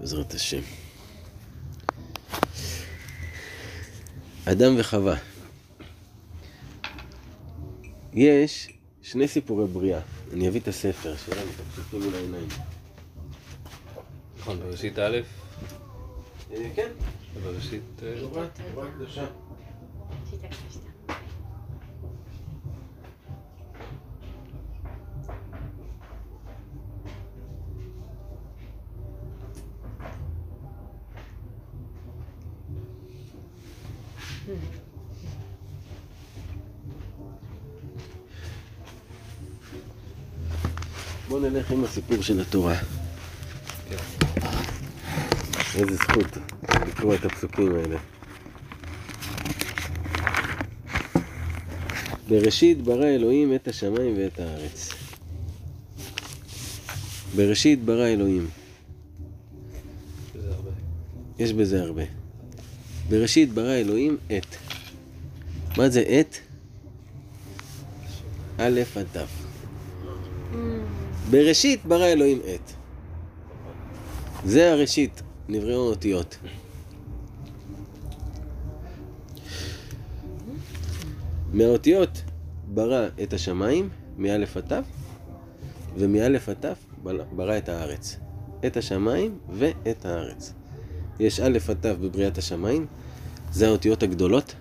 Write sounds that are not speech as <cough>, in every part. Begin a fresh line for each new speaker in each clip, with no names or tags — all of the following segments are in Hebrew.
בעזרת השם. אדם וחווה. יש שני סיפורי בריאה. אני אביא את הספר, שאלה מתפשטים מול העיניים.
נכון, בראשית א',
אה, כן,
בראשית... אה,
תורה, תורה קדושה. עם הסיפור של התורה. איזה זכות לקרוא את הפסוקים האלה. בראשית ברא אלוהים את השמיים ואת הארץ. בראשית ברא אלוהים. יש בזה הרבה. בראשית ברא אלוהים את. מה זה את? א' עד ת'. בראשית ברא אלוהים את. זה הראשית, נבראו אותיות. מהאותיות ברא את השמיים, מא' עד ת', ומא' עד ת' ברא את הארץ. את השמיים ואת הארץ. יש א' עד ת' בבריאת השמיים, זה האותיות הגדולות.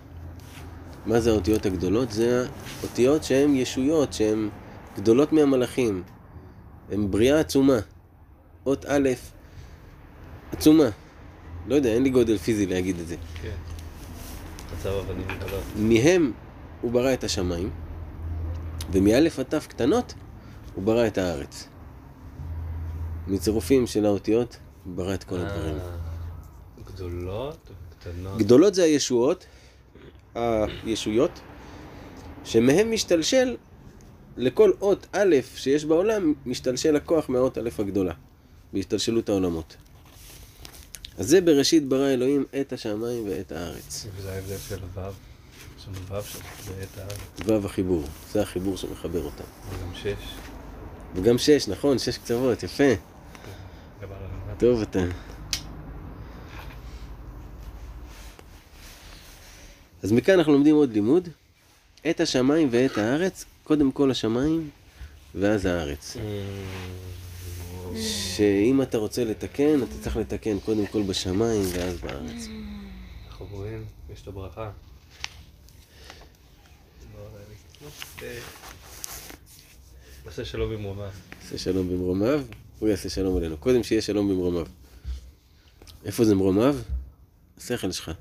מה זה האותיות הגדולות? זה האותיות שהן ישויות, שהן גדולות מהמלאכים. הן בריאה עצומה. אות א', עצומה. לא יודע, אין לי גודל פיזי להגיד את זה.
כן. מצב אבנים גדולות.
מהם הוא ברא את השמיים, ומאלף עד ת' קטנות הוא ברא את הארץ. מצירופים של האותיות הוא ברא את כל הדברים.
אה, גדולות וקטנות.
גדולות זה הישועות, הישויות, שמהם משתלשל לכל אות א' שיש בעולם, משתלשל הכוח מהאות א' הגדולה, בהשתלשלות העולמות. אז זה בראשית ברא אלוהים את השמיים ואת הארץ.
וזה ההבדל של ו'. יש לנו ו' שם, זה את ה...
ו' החיבור, זה החיבור שמחבר אותם.
וגם שש.
וגם שש, נכון, שש קצוות, יפה. טוב אתה. אז מכאן אנחנו לומדים עוד לימוד. את השמיים ואת הארץ, קודם כל השמיים ואז הארץ. שאם אתה רוצה לתקן, אתה צריך לתקן קודם כל בשמיים ואז בארץ.
אנחנו רואים, יש את הברכה. אה, עושה שלום במרומיו.
עשה שלום במרומיו, הוא יעשה שלום עלינו. קודם שיהיה שלום במרומיו. איפה זה מרומיו? השכל שלך.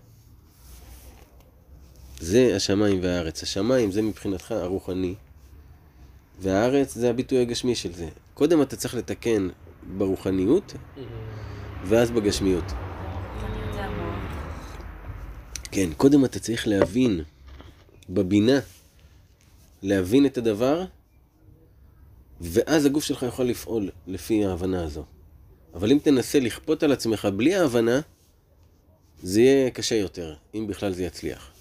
זה השמיים והארץ. השמיים זה מבחינתך הרוחני, והארץ זה הביטוי הגשמי של זה. קודם אתה צריך לתקן ברוחניות, ואז בגשמיות. כן, קודם אתה צריך להבין, בבינה, להבין את הדבר, ואז הגוף שלך יכול לפעול לפי ההבנה הזו. אבל אם תנסה לכפות על עצמך בלי ההבנה, זה יהיה קשה יותר, אם בכלל זה יצליח.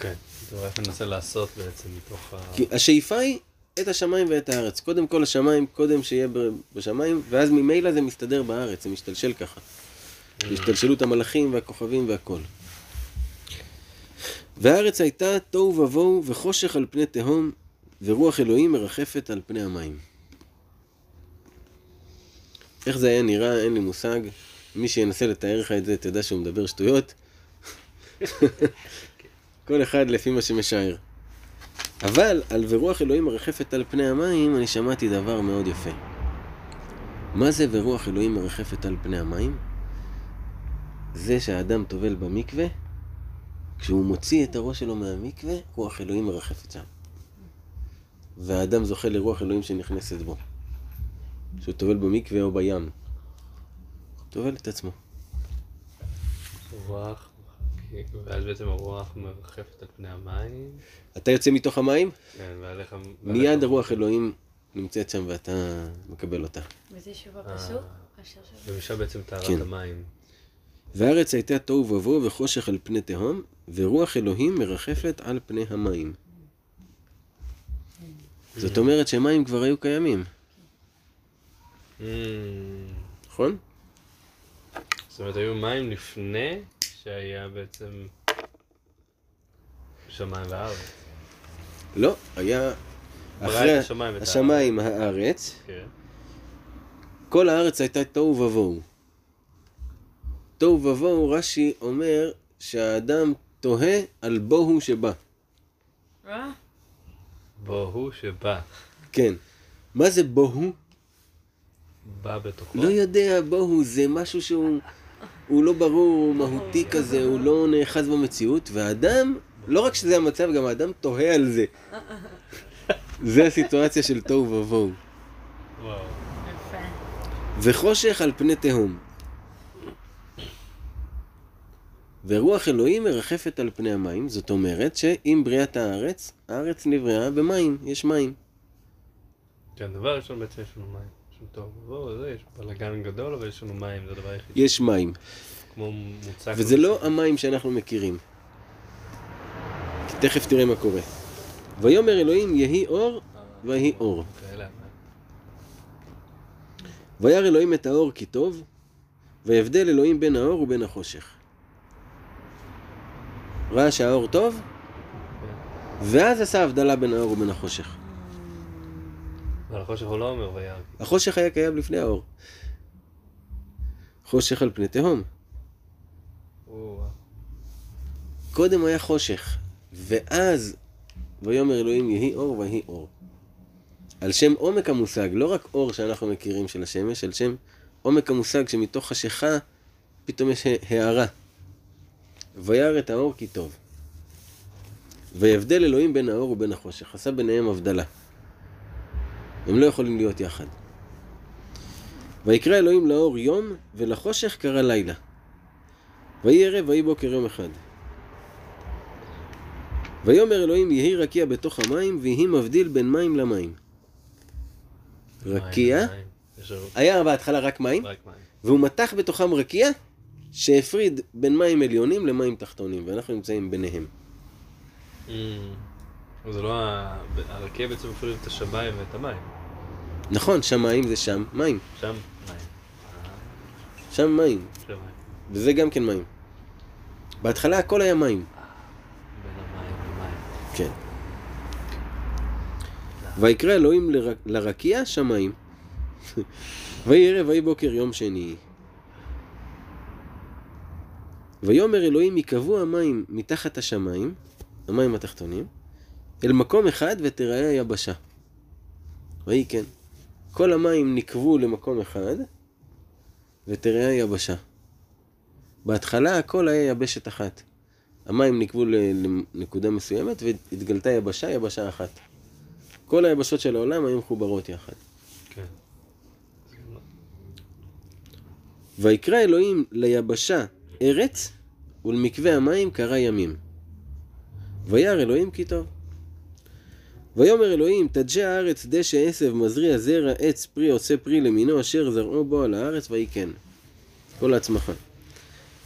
כן. זה רק מנסה לעשות בעצם מתוך ה...
כי השאיפה היא את השמיים ואת הארץ. קודם כל השמיים, קודם שיהיה בשמיים, ואז ממילא זה מסתדר בארץ, זה משתלשל ככה. השתלשלות המלאכים והכוכבים והכל. והארץ הייתה תוהו ובוהו וחושך על פני תהום, ורוח אלוהים מרחפת על פני המים. איך זה היה נראה, אין לי מושג. מי שינסה לתאר לך את זה, תדע שהוא מדבר שטויות. <laughs> כל אחד לפי מה שמשער. אבל על ורוח אלוהים מרחפת על פני המים, אני שמעתי דבר מאוד יפה. מה זה ורוח אלוהים מרחפת על פני המים? זה שהאדם טובל במקווה, כשהוא מוציא את הראש שלו מהמקווה, רוח אלוהים מרחפת שם. והאדם זוכה לרוח אלוהים שנכנסת בו. כשהוא טובל במקווה או בים. טובל את עצמו.
רוח, ואז בעצם הרוח מרחפת על פני המים.
אתה יוצא מתוך המים,
כן, ועליך...
מיד הרוח אלוהים נמצאת שם ואתה מקבל אותה.
וזה שוב
אה.
הפסוק? שוב.
ומשם בעצם טהרת
כן.
המים.
והארץ הייתה תוהו ובוהו וחושך על פני תהום, ורוח אלוהים מרחפת על פני המים. זאת אומרת שמים כבר היו קיימים,
Mm,
נכון?
זאת אומרת, היו מים לפני שהיה בעצם שמיים וארץ.
לא, היה אחרי
השמיים
השמיים הארץ,
כן.
כל הארץ הייתה תוהו ובוהו. תוהו ובוהו, רש"י אומר שהאדם תוהה על בוהו שבא.
אה?
בו הוא שבא.
כן. מה זה בוהו?
בא בתוכו.
לא יודע, בוהו זה משהו שהוא הוא לא ברור, הוא מהותי כזה, הוא לא נאחז במציאות, והאדם, לא רק שזה המצב, גם האדם תוהה על זה. <laughs> זה הסיטואציה של תוהו ובוהו. וחושך על פני תהום. ורוח אלוהים מרחפת על פני המים, זאת אומרת שעם בריאת הארץ, הארץ נבראה במים, יש מים.
כן, דבר ראשון בעצם יש לנו מים. יש לנו טוב ובואו, זה, יש בלאגן גדול, אבל יש לנו מים, זה הדבר היחיד.
יש מים.
כמו מוצק.
וזה לא המים שאנחנו מכירים. כי תכף תראה מה קורה. ויאמר אלוהים יהי אור, ויהי אור. וירא אלוהים את האור כי טוב, ויבדל אלוהים בין האור ובין החושך. ראה שהאור טוב, ואז עשה הבדלה בין האור ובין החושך.
אבל החושך הוא לא אומר וירא.
החושך היה קיים לפני האור. חושך על פני תהום. קודם היה חושך, ואז ויאמר אלוהים יהי אור ויהי אור. על שם עומק המושג, לא רק אור שאנחנו מכירים של השמש, על שם עומק המושג שמתוך חשיכה פתאום יש הארה. וירא את האור כי טוב. ויבדל אלוהים בין האור ובין החושך, עשה ביניהם הבדלה. הם לא יכולים להיות יחד. ויקרא אלוהים לאור יום, ולחושך קרא לילה. ויהי ערב ויהי בוקר יום אחד. ויאמר אלוהים יהי רקיע בתוך המים, ויהי מבדיל בין מים למים. רקיע, היה בהתחלה רק מים,
רק מים.
והוא מתח בתוכם רקיע שהפריד בין מים עליונים למים תחתונים, ואנחנו נמצאים ביניהם.
Mm. זה לא. הרקיע בעצם מפריד את השמיים ואת המים.
נכון, שמיים זה שם מים,
שם מים.
שם מים. וזה גם כן מים. בהתחלה הכל היה מים.
למים.
כן. ויקרא אלוהים לר... לרקיע שמיים. <laughs> ויהי ערב ויהי בוקר יום שני. ויאמר אלוהים ייקבעו המים מתחת השמיים, המים התחתונים, אל מקום אחד ותראה היבשה. ויהי כן. כל המים נקבו למקום אחד ותראה היבשה. בהתחלה הכל היה יבשת אחת. המים נקבו לנקודה מסוימת והתגלתה יבשה, יבשה אחת. כל היבשות של העולם היו מחוברות יחד.
כן.
ויקרא אלוהים ליבשה ארץ, ולמקווה המים קרא ימים. וירא אלוהים כי טוב. ויאמר אלוהים, תדשא הארץ דשא עשב מזריע זרע עץ פרי עושה פרי למינו אשר זרעו בו על הארץ ויהי כן. כל ההצמחה.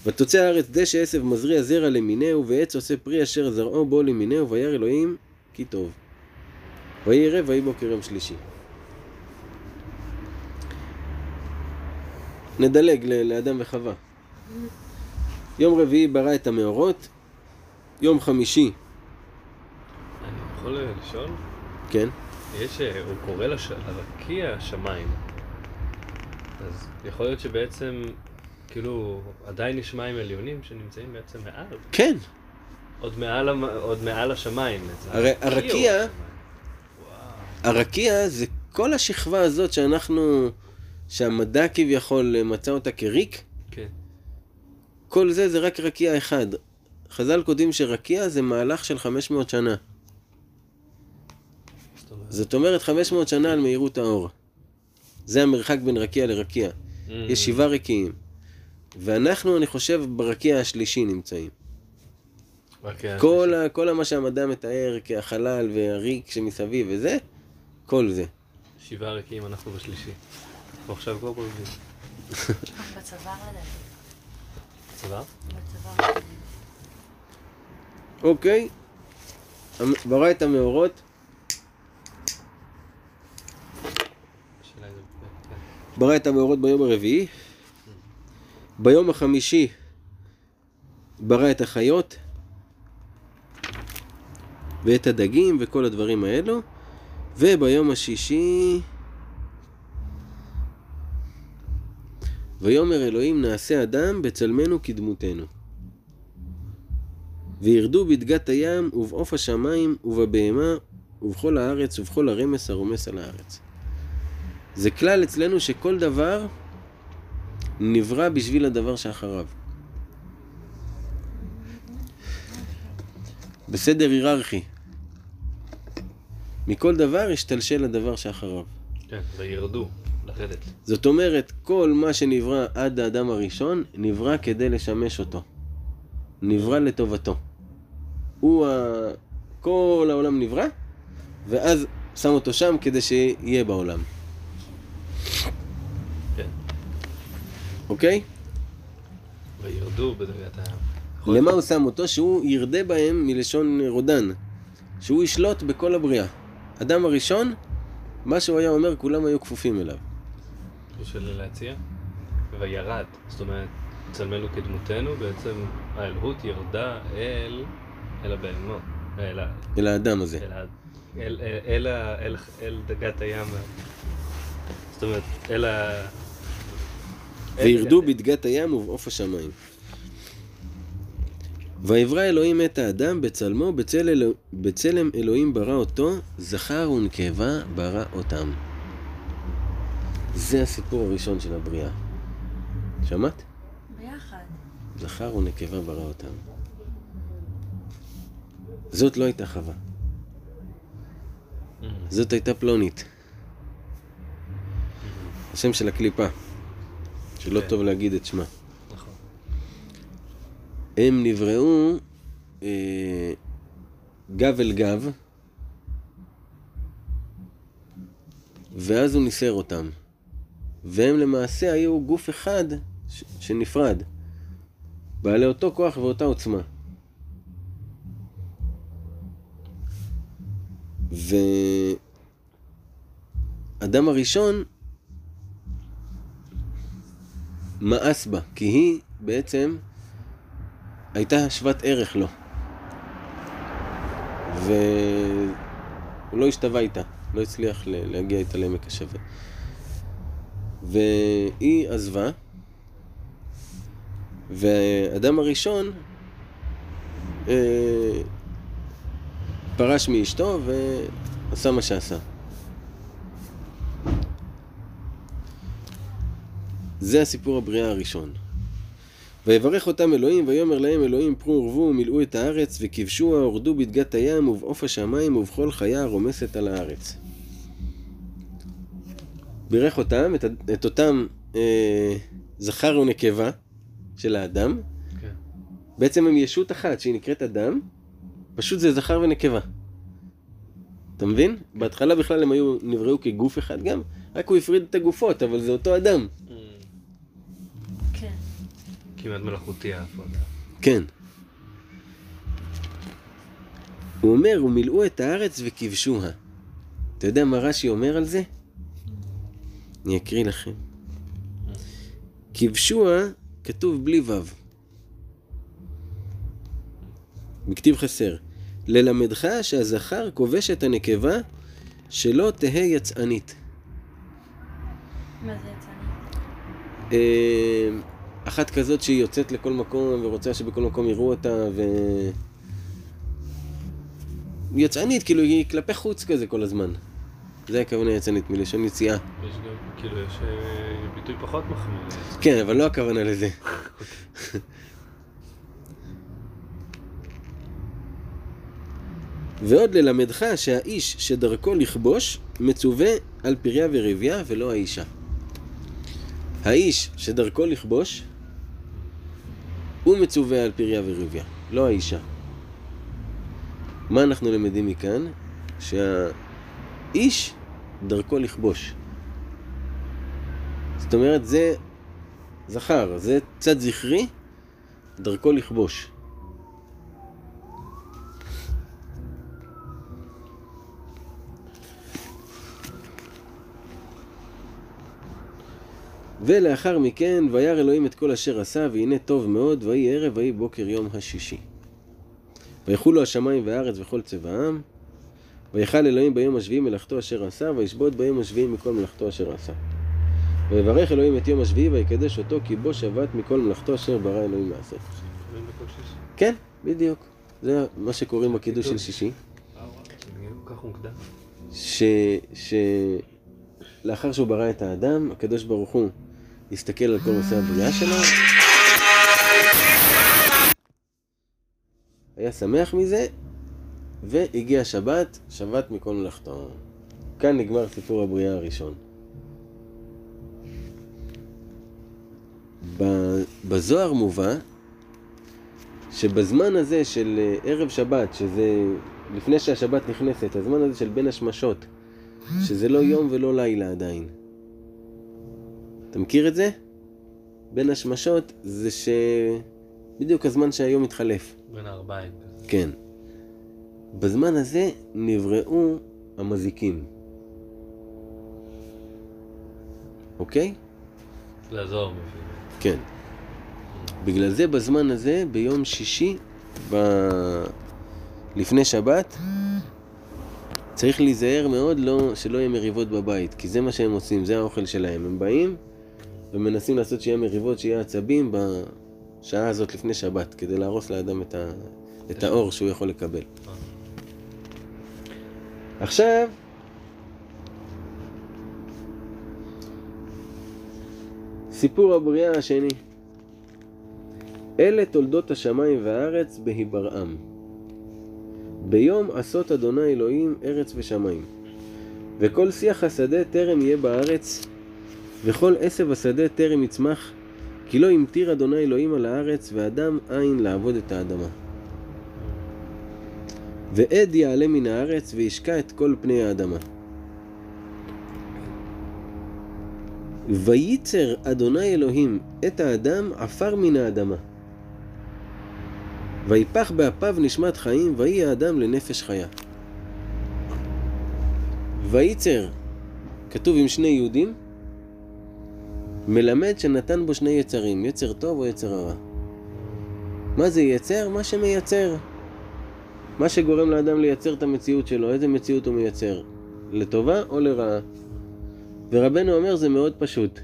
ותוצא הארץ דשא עשב מזריע זרע למינהו ועץ עושה פרי אשר זרעו בו למינהו וירא אלוהים כי טוב. ויהי ערב ויהי בוקר יום שלישי. נדלג לאדם וחווה. יום רביעי ברא את המאורות, יום חמישי,
יכול לשאול?
כן,
יש, אה, הוא קורא לש... לרקיע שמיים. אז יכול להיות שבעצם, כאילו, עדיין יש מים עליונים שנמצאים בעצם מעל.
כן,
עוד מעל. עוד מעל השמיים.
הרי
הרקיע
הרקיע- זה כל השכבה הזאת שאנחנו, שהמדע כביכול מצא אותה כריק,
כן.
כל זה זה רק רקיע אחד. חז"ל כותבים שרקיע זה מהלך של 500 שנה.
זאת אומרת.
זאת אומרת 500 שנה על מהירות האור. זה המרחק בין רקיע לרקיע.
Mm.
יש שבעה רקיעים. ואנחנו, אני חושב, ברקיע השלישי נמצאים.
רקיע
כל, ה, כל מה שהמדע מתאר כהחלל והריק שמסביב וזה, כל זה.
שבעה רקיעים, אנחנו בשלישי. אנחנו עכשיו כבר ברביעי.
בצוואר לדעתי. בצוואר. לדעתי.
אוקיי, המ- ברא את המאורות,
השאלה אם זה... כן.
ברא את המאורות ביום הרביעי. ביום החמישי ברא את החיות ואת הדגים וכל הדברים האלו, וביום השישי ויאמר אלוהים נעשה אדם בצלמנו כדמותנו. וירדו בדגת הים ובעוף השמיים ובבהמה ובכל הארץ ובכל הרמס הרומס על הארץ. זה כלל אצלנו שכל דבר נברא בשביל הדבר שאחריו. בסדר היררכי. מכל דבר ישתלשל לדבר שאחריו.
כן, וירדו, לרדת.
זאת אומרת, כל מה שנברא עד האדם הראשון, נברא כדי לשמש אותו. נברא לטובתו. הוא ה... כל העולם נברא, ואז שם אותו שם כדי שיהיה בעולם. אוקיי?
וירדו בדרגת הים.
למה הוא שם אותו? שהוא ירדה בהם מלשון רודן. שהוא ישלוט בכל הבריאה. אדם הראשון, מה שהוא היה אומר, כולם היו כפופים אליו.
בשביל להציע? וירד. זאת אומרת, צלמנו כדמותנו, בעצם האלוהות ירדה אל, אל הבהמות. אל, ה-
אל האדם הזה.
אל, אל, אל, אל, אל, אל דגת הים. זאת אומרת, אל ה...
וירדו
דגת-
בדגת הים ובעוף השמיים. ויברא אלוהים את האדם בצלמו, בצל אלו... בצלם אלוהים ברא אותו, זכר ונקבה ברא אותם. זה הסיפור הראשון של הבריאה. שמעת?
ביחד.
זכר ונקבה ברא אותם. זאת לא הייתה חווה,
Mm,
זאת הייתה פלונית. השם של הקליפה, שלא
כן.
טוב להגיד את שמה.
נכון.
הם נבראו אה, גב אל גב, ואז הוא ניסר אותם. והם למעשה היו גוף אחד ש- שנפרד, בעלי אותו כוח ואותה עוצמה. ואדם הראשון מאס בה, כי היא בעצם הייתה שוות ערך לו. והוא לא השתווה איתה, לא הצליח להגיע איתה לעמק השווה. והיא עזבה, והאדם הראשון אה, פרש מאשתו ועשה מה שעשה. זה הסיפור הבריאה הראשון. ויברך אותם אלוהים, ויאמר להם אלוהים פרו ורבו ומילאו את הארץ, וכבשוה הורדו בדגת הים ובעוף השמיים ובכל חיה הרומסת על הארץ. בירך אותם, את, את אותם אה, זכר ונקבה של האדם.
כן.
בעצם הם ישות אחת שהיא נקראת אדם, פשוט זה זכר ונקבה. אתה מבין? בהתחלה בכלל הם היו, נבראו כגוף אחד גם, רק הוא הפריד את הגופות, אבל זה אותו אדם.
כמעט מלאכותי ההפרדה.
כן. הוא אומר, ומילאו את הארץ וכבשוה. אתה יודע מה רש"י אומר על זה? אני אקריא לכם. כבשוה כתוב בלי וו. בכתיב חסר. ללמדך שהזכר כובש את הנקבה שלא תהא יצאנית.
מה זה יצא לי?
אה, אחת כזאת שהיא יוצאת לכל מקום ורוצה שבכל מקום יראו אותה ו... יצאנית, כאילו היא כלפי חוץ כזה כל הזמן. זה הכוונה יצאנית, מלשון יציאה.
יש גם, כאילו, יש אה, ביטוי פחות מחמיא.
כן, אבל לא הכוונה לזה. <laughs> ועוד ללמדך שהאיש שדרכו לכבוש מצווה על פריה ורבייה ולא האישה. האיש שדרכו לכבוש הוא מצווה על פריה ורבייה, לא האישה. מה אנחנו למדים מכאן? שהאיש דרכו לכבוש. זאת אומרת, זה זכר, זה צד זכרי, דרכו לכבוש. ולאחר מכן, וירא אלוהים את כל אשר עשה, והנה טוב מאוד, ויהי ערב, ויהי בוקר יום השישי. ויחולו השמיים והארץ וכל צבעם, ויכל אלוהים ביום השביעי מלאכתו אשר עשה, וישבות ביום השביעי מכל מלאכתו אשר עשה. ויברך אלוהים את יום השביעי, ויקדש אותו, כי בו שבת מכל מלאכתו אשר ברא אלוהים לעשות. כן, בדיוק. זה מה שקוראים בקידוש של שישי. ש... ש... לאחר שהוא ברא את האדם, הקדוש ברוך הוא הסתכל על כל נושא הבריאה שלו. היה שמח מזה, והגיע שבת, שבת מכל מלאכתו. כאן נגמר סיפור הבריאה הראשון. בזוהר מובא שבזמן הזה של אה, ערב שבת, שזה לפני שהשבת נכנסת, הזמן הזה של בין השמשות, שזה לא יום ולא לילה עדיין. אתה מכיר את זה? בין השמשות זה ש... בדיוק הזמן שהיום מתחלף.
בין הארבעים.
כן. בזמן הזה נבראו המזיקים. אוקיי?
לעזור מביא.
כן. בגלל זה בזמן הזה, ביום שישי, ב... לפני שבת, צריך להיזהר מאוד לא, שלא יהיה מריבות בבית, כי זה מה שהם עושים, זה האוכל שלהם. הם באים ומנסים לעשות שיהיה מריבות, שיהיה עצבים בשעה הזאת לפני שבת, כדי להרוס לאדם את, ה... את האור שהוא יכול לקבל. עכשיו, סיפור הבריאה השני. אלה תולדות השמיים והארץ בהיברעם. ביום עשות אדוני אלוהים ארץ ושמיים. וכל שיח השדה טרם יהיה בארץ, וכל עשב השדה טרם יצמח, כי לא המטיר אדוני אלוהים על הארץ, ואדם אין לעבוד את האדמה. ועד יעלה מן הארץ, וישקע את כל פני האדמה. וייצר אדוני אלוהים את האדם עפר מן האדמה. ויפח באפיו נשמת חיים, ויהי האדם לנפש חיה. וייצר, כתוב עם שני יהודים, מלמד שנתן בו שני יצרים, יצר טוב או יצר הרע. מה זה יצר? מה שמייצר. מה שגורם לאדם לייצר את המציאות שלו, איזה מציאות הוא מייצר? לטובה או לרעה? ורבנו אומר זה מאוד פשוט.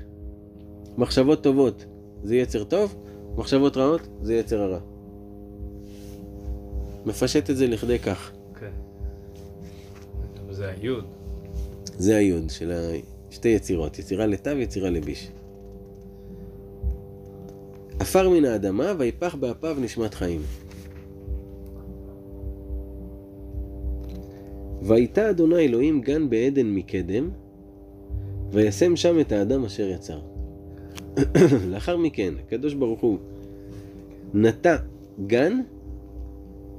מחשבות טובות זה יצר טוב, מחשבות רעות זה יצר הרע. מפשט את זה לכדי כך.
כן. זה היוד.
זה היוד של. שתי יצירות, יצירה לתו, יצירה לביש. עפר מן האדמה, ויפח באפיו נשמת חיים. ויתה אדוני אלוהים גן בעדן מקדם, וישם שם את האדם אשר יצר. <coughs> לאחר מכן, הקדוש ברוך הוא נטע גן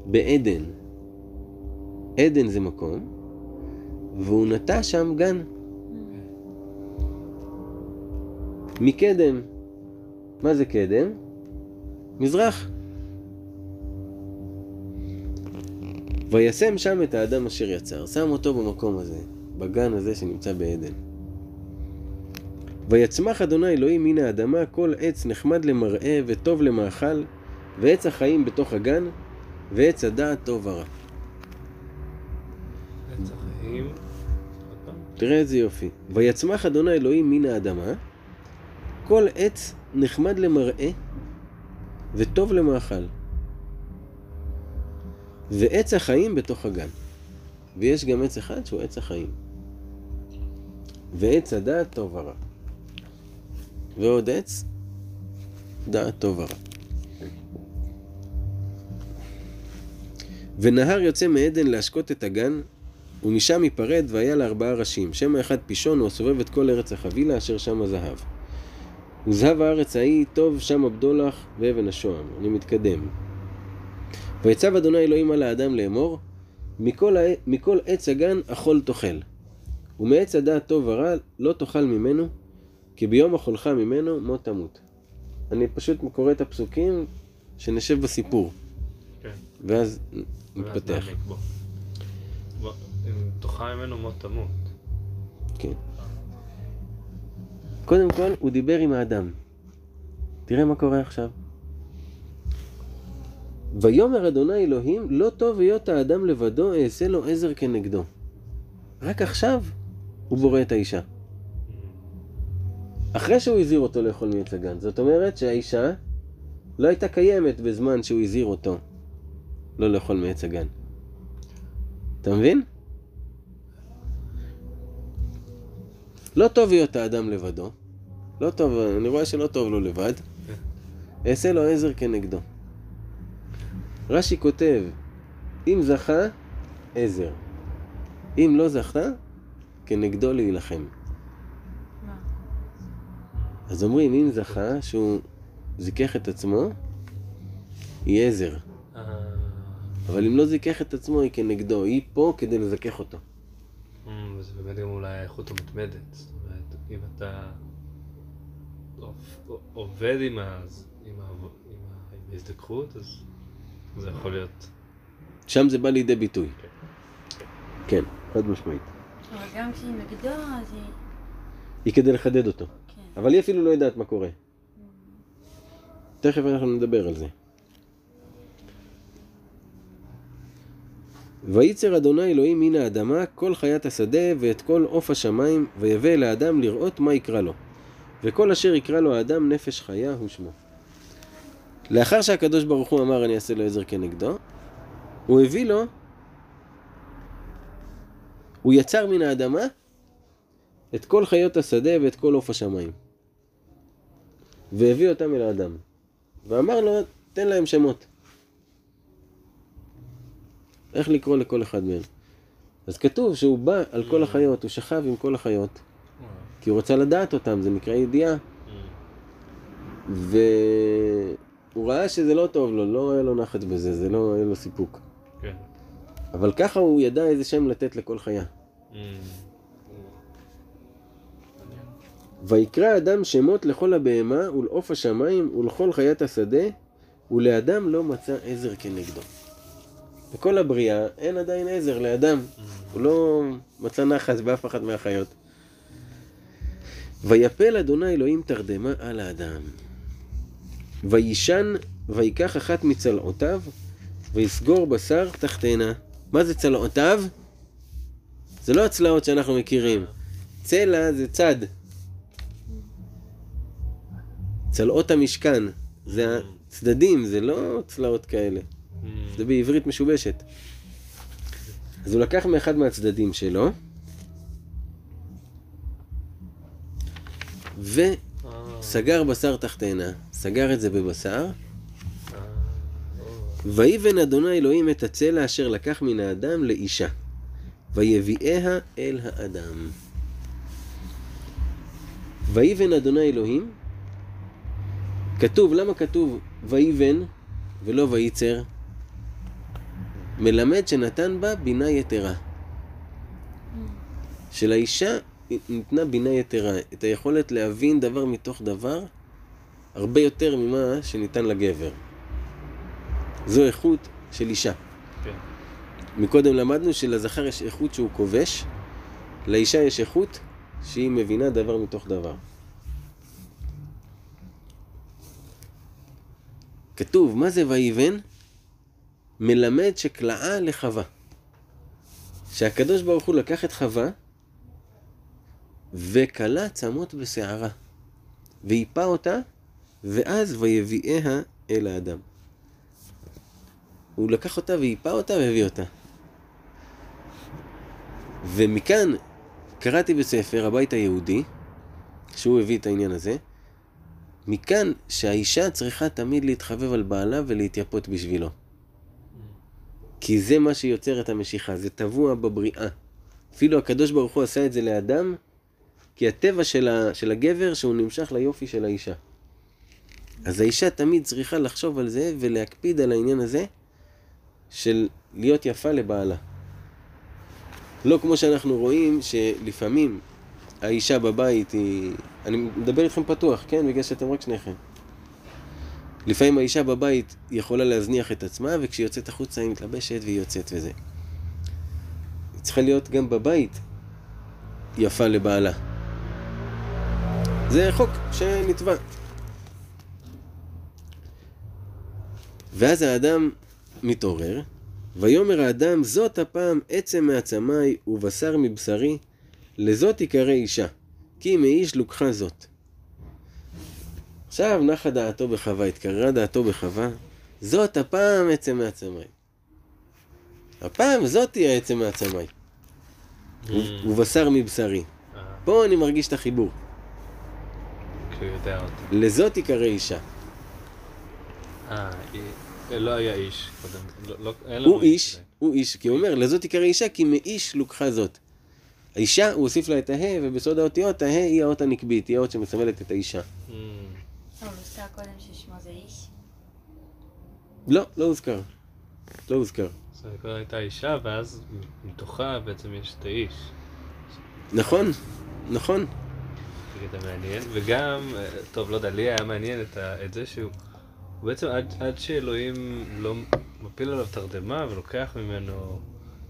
בעדן. עדן זה מקום, והוא נטע שם גן. מקדם. מה זה קדם? מזרח. וישם שם את האדם אשר יצר, שם אותו במקום הזה, בגן הזה שנמצא בעדן. ויצמח אדוני אלוהים מן האדמה כל עץ נחמד למראה וטוב למאכל, ועץ החיים בתוך הגן, ועץ הדעת טוב ורע.
עץ החיים.
תראה איזה יופי. ויצמח אדוני אלוהים מן האדמה, כל עץ נחמד למראה וטוב למאכל. ועץ החיים בתוך הגן. ויש גם עץ אחד שהוא עץ החיים. ועץ הדעת טוב ורע. ועוד עץ, דעת טוב ורע. ונהר יוצא מעדן להשקות את הגן, ומשם ייפרד והיה לארבעה ראשים, שם האחד פישון, הוא הסובב את כל ארץ החבילה, אשר שם הזהב. וזהב הארץ ההיא, טוב שם הבדולח ואבן השוהם. אני מתקדם. ויצב אדוני אלוהים על האדם לאמור, מכל, ה... מכל עץ הגן אכול תאכל, ומעץ הדעת טוב ורע לא תאכל ממנו, כי ביום אכולך ממנו מות תמות. אני פשוט קורא את הפסוקים שנשב בסיפור,
כן.
ואז
ואז
נתפתח.
נעמיק בו. תאכל ממנו מות תמות.
כן. קודם כל, הוא דיבר עם האדם. תראה מה קורה עכשיו. ויאמר אדוני אלוהים, לא טוב היות האדם לבדו, אעשה לו עזר כנגדו. רק עכשיו הוא בורא את האישה. אחרי שהוא הזהיר אותו לאכול מעץ הגן. זאת אומרת שהאישה לא הייתה קיימת בזמן שהוא הזהיר אותו לא לאכול מעץ הגן. אתה מבין? לא טוב היות האדם לבדו. לא טוב, אני רואה שלא טוב לו לבד. אעשה לו עזר כנגדו. רש"י כותב, אם זכה, עזר. אם לא זכה, כנגדו להילחם.
מה?
אז אומרים, אם זכה, שהוא זיכך את עצמו, היא עזר.
אה,
אבל אם לא זיכך את עצמו, היא כנגדו. היא פה כדי לזכך אותו.
אמ, וזה באמת גם אולי האיכות המתמדת. זאת אומרת, אם אתה עובד עם ה- עם ה- עם ההזדככות, אז זה יכול להיות...
שם זה בא לידי ביטוי. כן, חד משמעית.
אבל גם כשהיא נגדו, אז היא...
היא כדי לחדד אותו.
כן.
אבל היא אפילו לא יודעת מה קורה. תכף אנחנו נדבר על זה. וייצר אדוני אלוהים מן האדמה כל חיית השדה ואת כל עוף השמיים ויבא אל האדם לראות מה יקרא לו. וכל אשר יקרא לו האדם נפש חיה הוא שמו. לאחר שהקדוש ברוך הוא אמר אני אעשה לו עזר כנגדו, הוא הביא לו, הוא יצר מן האדמה את כל חיות השדה ואת כל עוף השמיים. והביא אותם אל האדם. ואמר לו, תן להם שמות. איך לקרוא לכל אחד מהם. אז כתוב שהוא בא על כל החיות, הוא שכב עם כל החיות, כי הוא רצה לדעת אותם, זה נקרא ידיעה. והוא ראה שזה לא טוב לו, לא היה לו נחת בזה, זה לא היה לו סיפוק.
כן.
אבל ככה הוא ידע איזה שם לתת לכל חיה. ויקרא אדם שמות לכל הבהמה ולעוף השמיים ולכל חיית השדה ולאדם לא מצא עזר כנגדו. בכל הבריאה אין עדיין עזר לאדם, הוא לא מצא נחס באף אחת מהחיות. ויפל אדוני אלוהים תרדמה על האדם. וישן ויקח אחת מצלעותיו ויסגור בשר תחתנה. מה זה צלעותיו? זה לא הצלעות שאנחנו מכירים. צלע זה צד. צלעות המשכן, זה הצדדים, זה לא צלעות כאלה.
אמ,
זה בעברית משובשת. אז הוא לקח מאחד מהצדדים שלו, וסגר בשר תחתנה, סגר את זה בבשר, ויבן אדוני אלוהים את הצלע אשר לקח מן האדם לאישה, ויביאיה אל האדם. ויבן אדוני אלוהים, כתוב, למה כתוב ויבן ולא וייצר? מלמד שנתן בה בינה יתרה. שלאישה ניתנה בינה יתרה, את היכולת להבין דבר מתוך דבר הרבה יותר ממה שניתן לגבר. זו איכות של אישה.
כן.
מקודם למדנו שלזכר יש איכות שהוא כובש, לאישה יש איכות שהיא מבינה דבר מתוך דבר. כתוב, מה זה ויבן? מלמד שקלעה לחווה. שהקדוש ברוך הוא לקח את חווה וכלה צמות בשערה. ואיפה אותה, ואז ויביאיה אל האדם. הוא לקח אותה ואיפה אותה והביא אותה. ומכאן קראתי בספר, הבית היהודי, שהוא הביא את העניין הזה, מכאן שהאישה צריכה תמיד להתחבב על בעלה ולהתייפות בשבילו. כי זה מה שיוצר את המשיכה, זה טבוע בבריאה. אפילו הקדוש ברוך הוא עשה את זה לאדם, כי הטבע של, ה, של הגבר שהוא נמשך ליופי של האישה. אז האישה תמיד צריכה לחשוב על זה ולהקפיד על העניין הזה של להיות יפה לבעלה. לא כמו שאנחנו רואים שלפעמים האישה בבית היא... אני מדבר איתכם פתוח, כן? בגלל שאתם רק שניכם. לפעמים האישה בבית יכולה להזניח את עצמה, וכשהיא יוצאת החוצה היא מתלבשת והיא יוצאת וזה. היא צריכה להיות גם בבית יפה לבעלה. זה חוק שנתבע. ואז האדם מתעורר, ויאמר האדם, זאת הפעם עצם מעצמי ובשר מבשרי, לזאת יקרא אישה, כי מאיש לוקחה זאת. עכשיו נחה דעתו בחווה, התקררה דעתו בחווה, זאת הפעם עצם מעצמי. הפעם זאת תהיה עצם מעצמי,
Mm.
ובשר מבשרי. פה אני מרגיש את החיבור.
יודע אותי.
לזאת תיקרא אישה.
אה, היא- לא היה איש קודם. לא- לא-
הוא איש. הוא איש, כי הוא אומר, לזאת תיקרא אישה, כי מאיש לוקחה זאת. האישה, הוא הוסיף לה את הה, ובסוד האותיות, הה היא האות הנקבית, היא האות שמסמלת את האישה.
Mm.
לא, הוא הוזכר קודם ששמו זה איש.
לא, לא הוזכר. לא הוזכר.
אז קודם הייתה אישה, ואז מתוכה בעצם יש את האיש.
נכון, נכון.
קטע מעניין, וגם, אה, טוב, לא יודע, לי היה מעניין את, ה, את זה שהוא, הוא בעצם עד, עד שאלוהים לא מפיל עליו תרדמה ולוקח ממנו,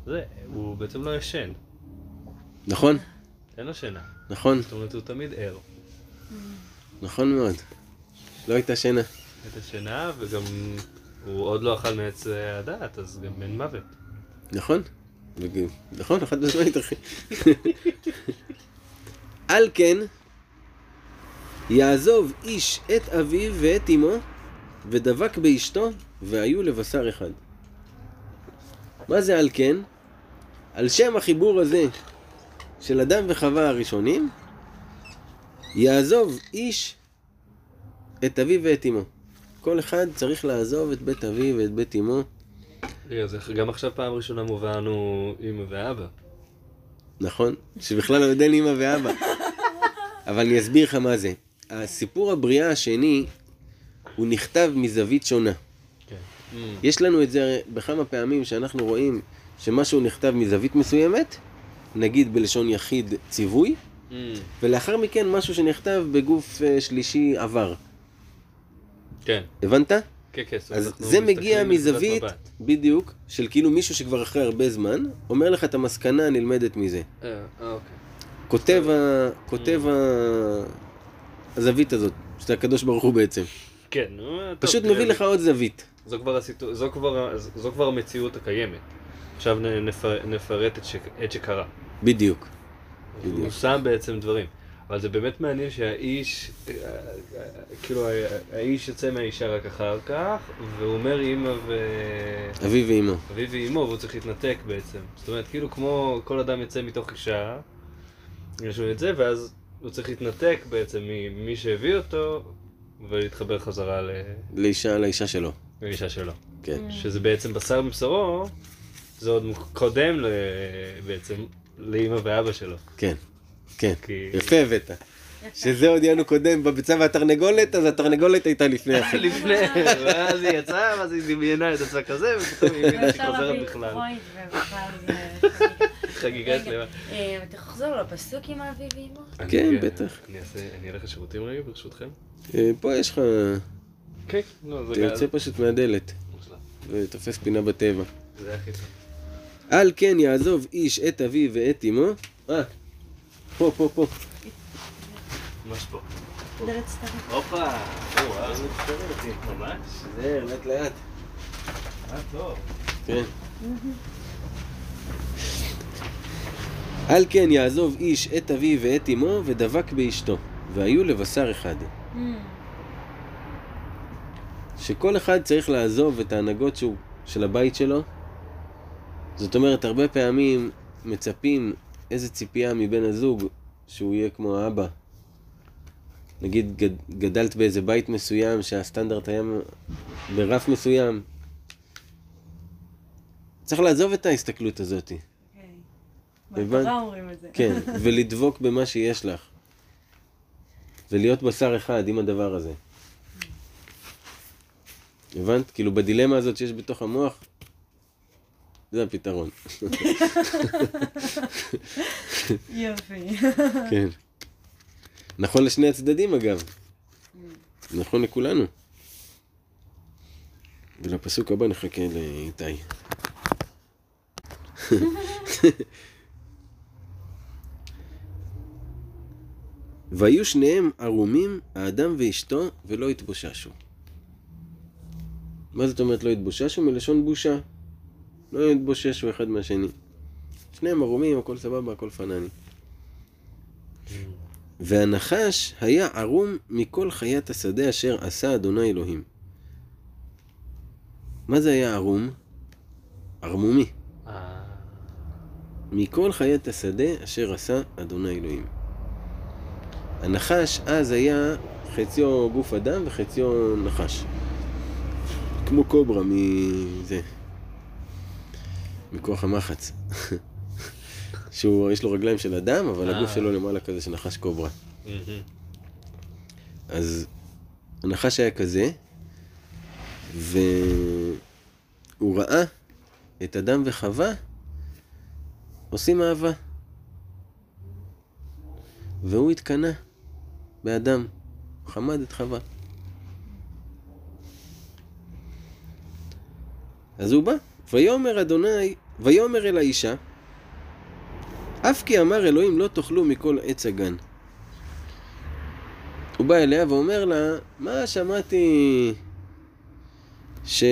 זה, הוא בעצם לא ישן,
נכון,
אין לו שינה.
נכון,
זאת אומרת, הוא תמיד ער.
נכון מאוד. לא הייתה שינה.
את השינה, וגם הוא עוד לא אכל מעץ אה, הדעת, אז גם אין מוות.
נכון. נכון, אחת משמעית, אחי. על כן, יעזוב איש את אביו ואת אמו, ודבק באשתו, והיו לבשר אחד. מה זה על כן? על שם החיבור הזה של אדם וחווה הראשונים, יעזוב איש את אביו ואת אמו. כל אחד צריך לעזוב את בית אביו ואת בית אמו.
רגע, זה גם עכשיו פעם ראשונה מובא לנו אימא ואבא.
נכון, שבכלל לא יודע לי אמא ואבא. אבל אני אסביר לך מה זה. הסיפור הבריאה השני, הוא נכתב מזווית שונה.
כן.
יש לנו את זה בכמה פעמים שאנחנו רואים שמשהו נכתב מזווית מסוימת, נגיד בלשון יחיד ציווי,
Mm.
ולאחר מכן משהו שנכתב בגוף אה, שלישי עבר.
כן,
הבנת?
כן, כן.
אז זה מגיע מזווית,
מבט.
בדיוק, של כאילו מישהו שכבר אחרי הרבה זמן, אומר לך את המסקנה הנלמדת מזה.
אה, אה, אוקיי.
כותב, ה... כותב ה... הזווית הזאת, שזה הקדוש ברוך הוא בעצם.
כן, נו, טוב,
פשוט מביא לך עוד זווית.
זו כבר, הסיטו... זו, כבר... זו כבר המציאות הקיימת. עכשיו נפר... נפרט את, ש... את שקרה.
בדיוק.
הוא
בדיוק.
שם בעצם דברים. אבל זה באמת מעניין שהאיש, אה, אה, כאילו האיש יוצא מהאישה רק אחר כך, והוא אומר אימא ו...
אבי ואימו.
אביו ואימו, והוא צריך להתנתק בעצם. זאת אומרת, כאילו כמו כל אדם יוצא מתוך אישה, יש לו את זה, ואז הוא צריך להתנתק בעצם ממי שהביא אותו, ולהתחבר חזרה ל-
לאישה, לאישה שלו.
לאישה שלו.
כן.
שזה בעצם בשר מבשרו, זה עוד קודם ל... בעצם לאימא ואבא שלו.
כן. כן.
כי-
יפה הבאת. שזה עוד יענו קודם בביצה והתרנגולת, אז התרנגולת הייתה לפני <laughs> אחי.
לפני, ואז היא יצאה, ואז היא דמיינה את עצמה כזה, ופתאום היא הבינה שהיא חוזרת בכלל.
זה <laughs> חגיגה.
שלמה.
אה, אתה לחזור לפסוק עם אבי ואמו?
אני-
כן, בטח.
אני אלך לשירותים רגע, ברשותכם.
אה, פה יש לך,
כן, לא, זה
אתה יוצא פשוט מהדלת. ותופס פינה בטבע.
זה הכי טוב.
על כן יעזוב איש את אביו ואת אמו. אה, פה, פה, פה.
ממש פה.
דלת סתרה.
הופה! וואו, ממש?
זהר, לאט לאט.
אה, טוב.
כן. על כן יעזוב איש את אביו ואת אמו ודבק באשתו, והיו לבשר אחד. שכל אחד צריך לעזוב את ההנהגות שהוא, של הבית שלו. זאת אומרת, הרבה פעמים מצפים איזה ציפייה מבן הזוג שהוא יהיה כמו האבא. נגיד גד, גדלת באיזה בית מסוים שהסטנדרט היה ברף מסוים. צריך לעזוב את ההסתכלות הזאת. הבנת?
בתורה אומרים את זה.
כן, <laughs> ולדבוק במה שיש לך. ולהיות בשר אחד עם הדבר הזה. הבנת? כאילו בדילמה הזאת שיש בתוך המוח, זה הפתרון. <laughs>
יופי. <laughs>
כן. נכון לשני הצדדים אגב. נכון לכולנו. ולפסוק הבא נחכה לאיתי. והיו שניהם ערומים, האדם ואשתו, ולא התבוששו. מה זאת אומרת לא התבוששו? מלשון בושה. לא התבוששו אחד מהשני. שניהם ערומים, הכל סבבה, הכל פנני. והנחש היה ערום מכל חיית השדה אשר עשה אדוני אלוהים. מה זה היה ערום? ערמומי.
אה,
מכל חיית השדה אשר עשה אדוני אלוהים. הנחש אז היה חציו גוף אדם וחציו נחש. כמו קוברה מזה. מכוח המחץ. <laughs> שהוא, יש לו רגליים של אדם, אבל
אה.
הגוף שלו למעלה כזה של נחש קוברה. אז הנחש היה כזה, והוא ראה את אדם וחווה עושים אהבה. והוא התקנא באדם, חמד את חווה. אז הוא בא, ויאמר אדוני, ויאמר אל האישה, אף כי אמר אלוהים לא תאכלו מכל עץ הגן. הוא בא אליה ואומר לה, מה שמעתי ש...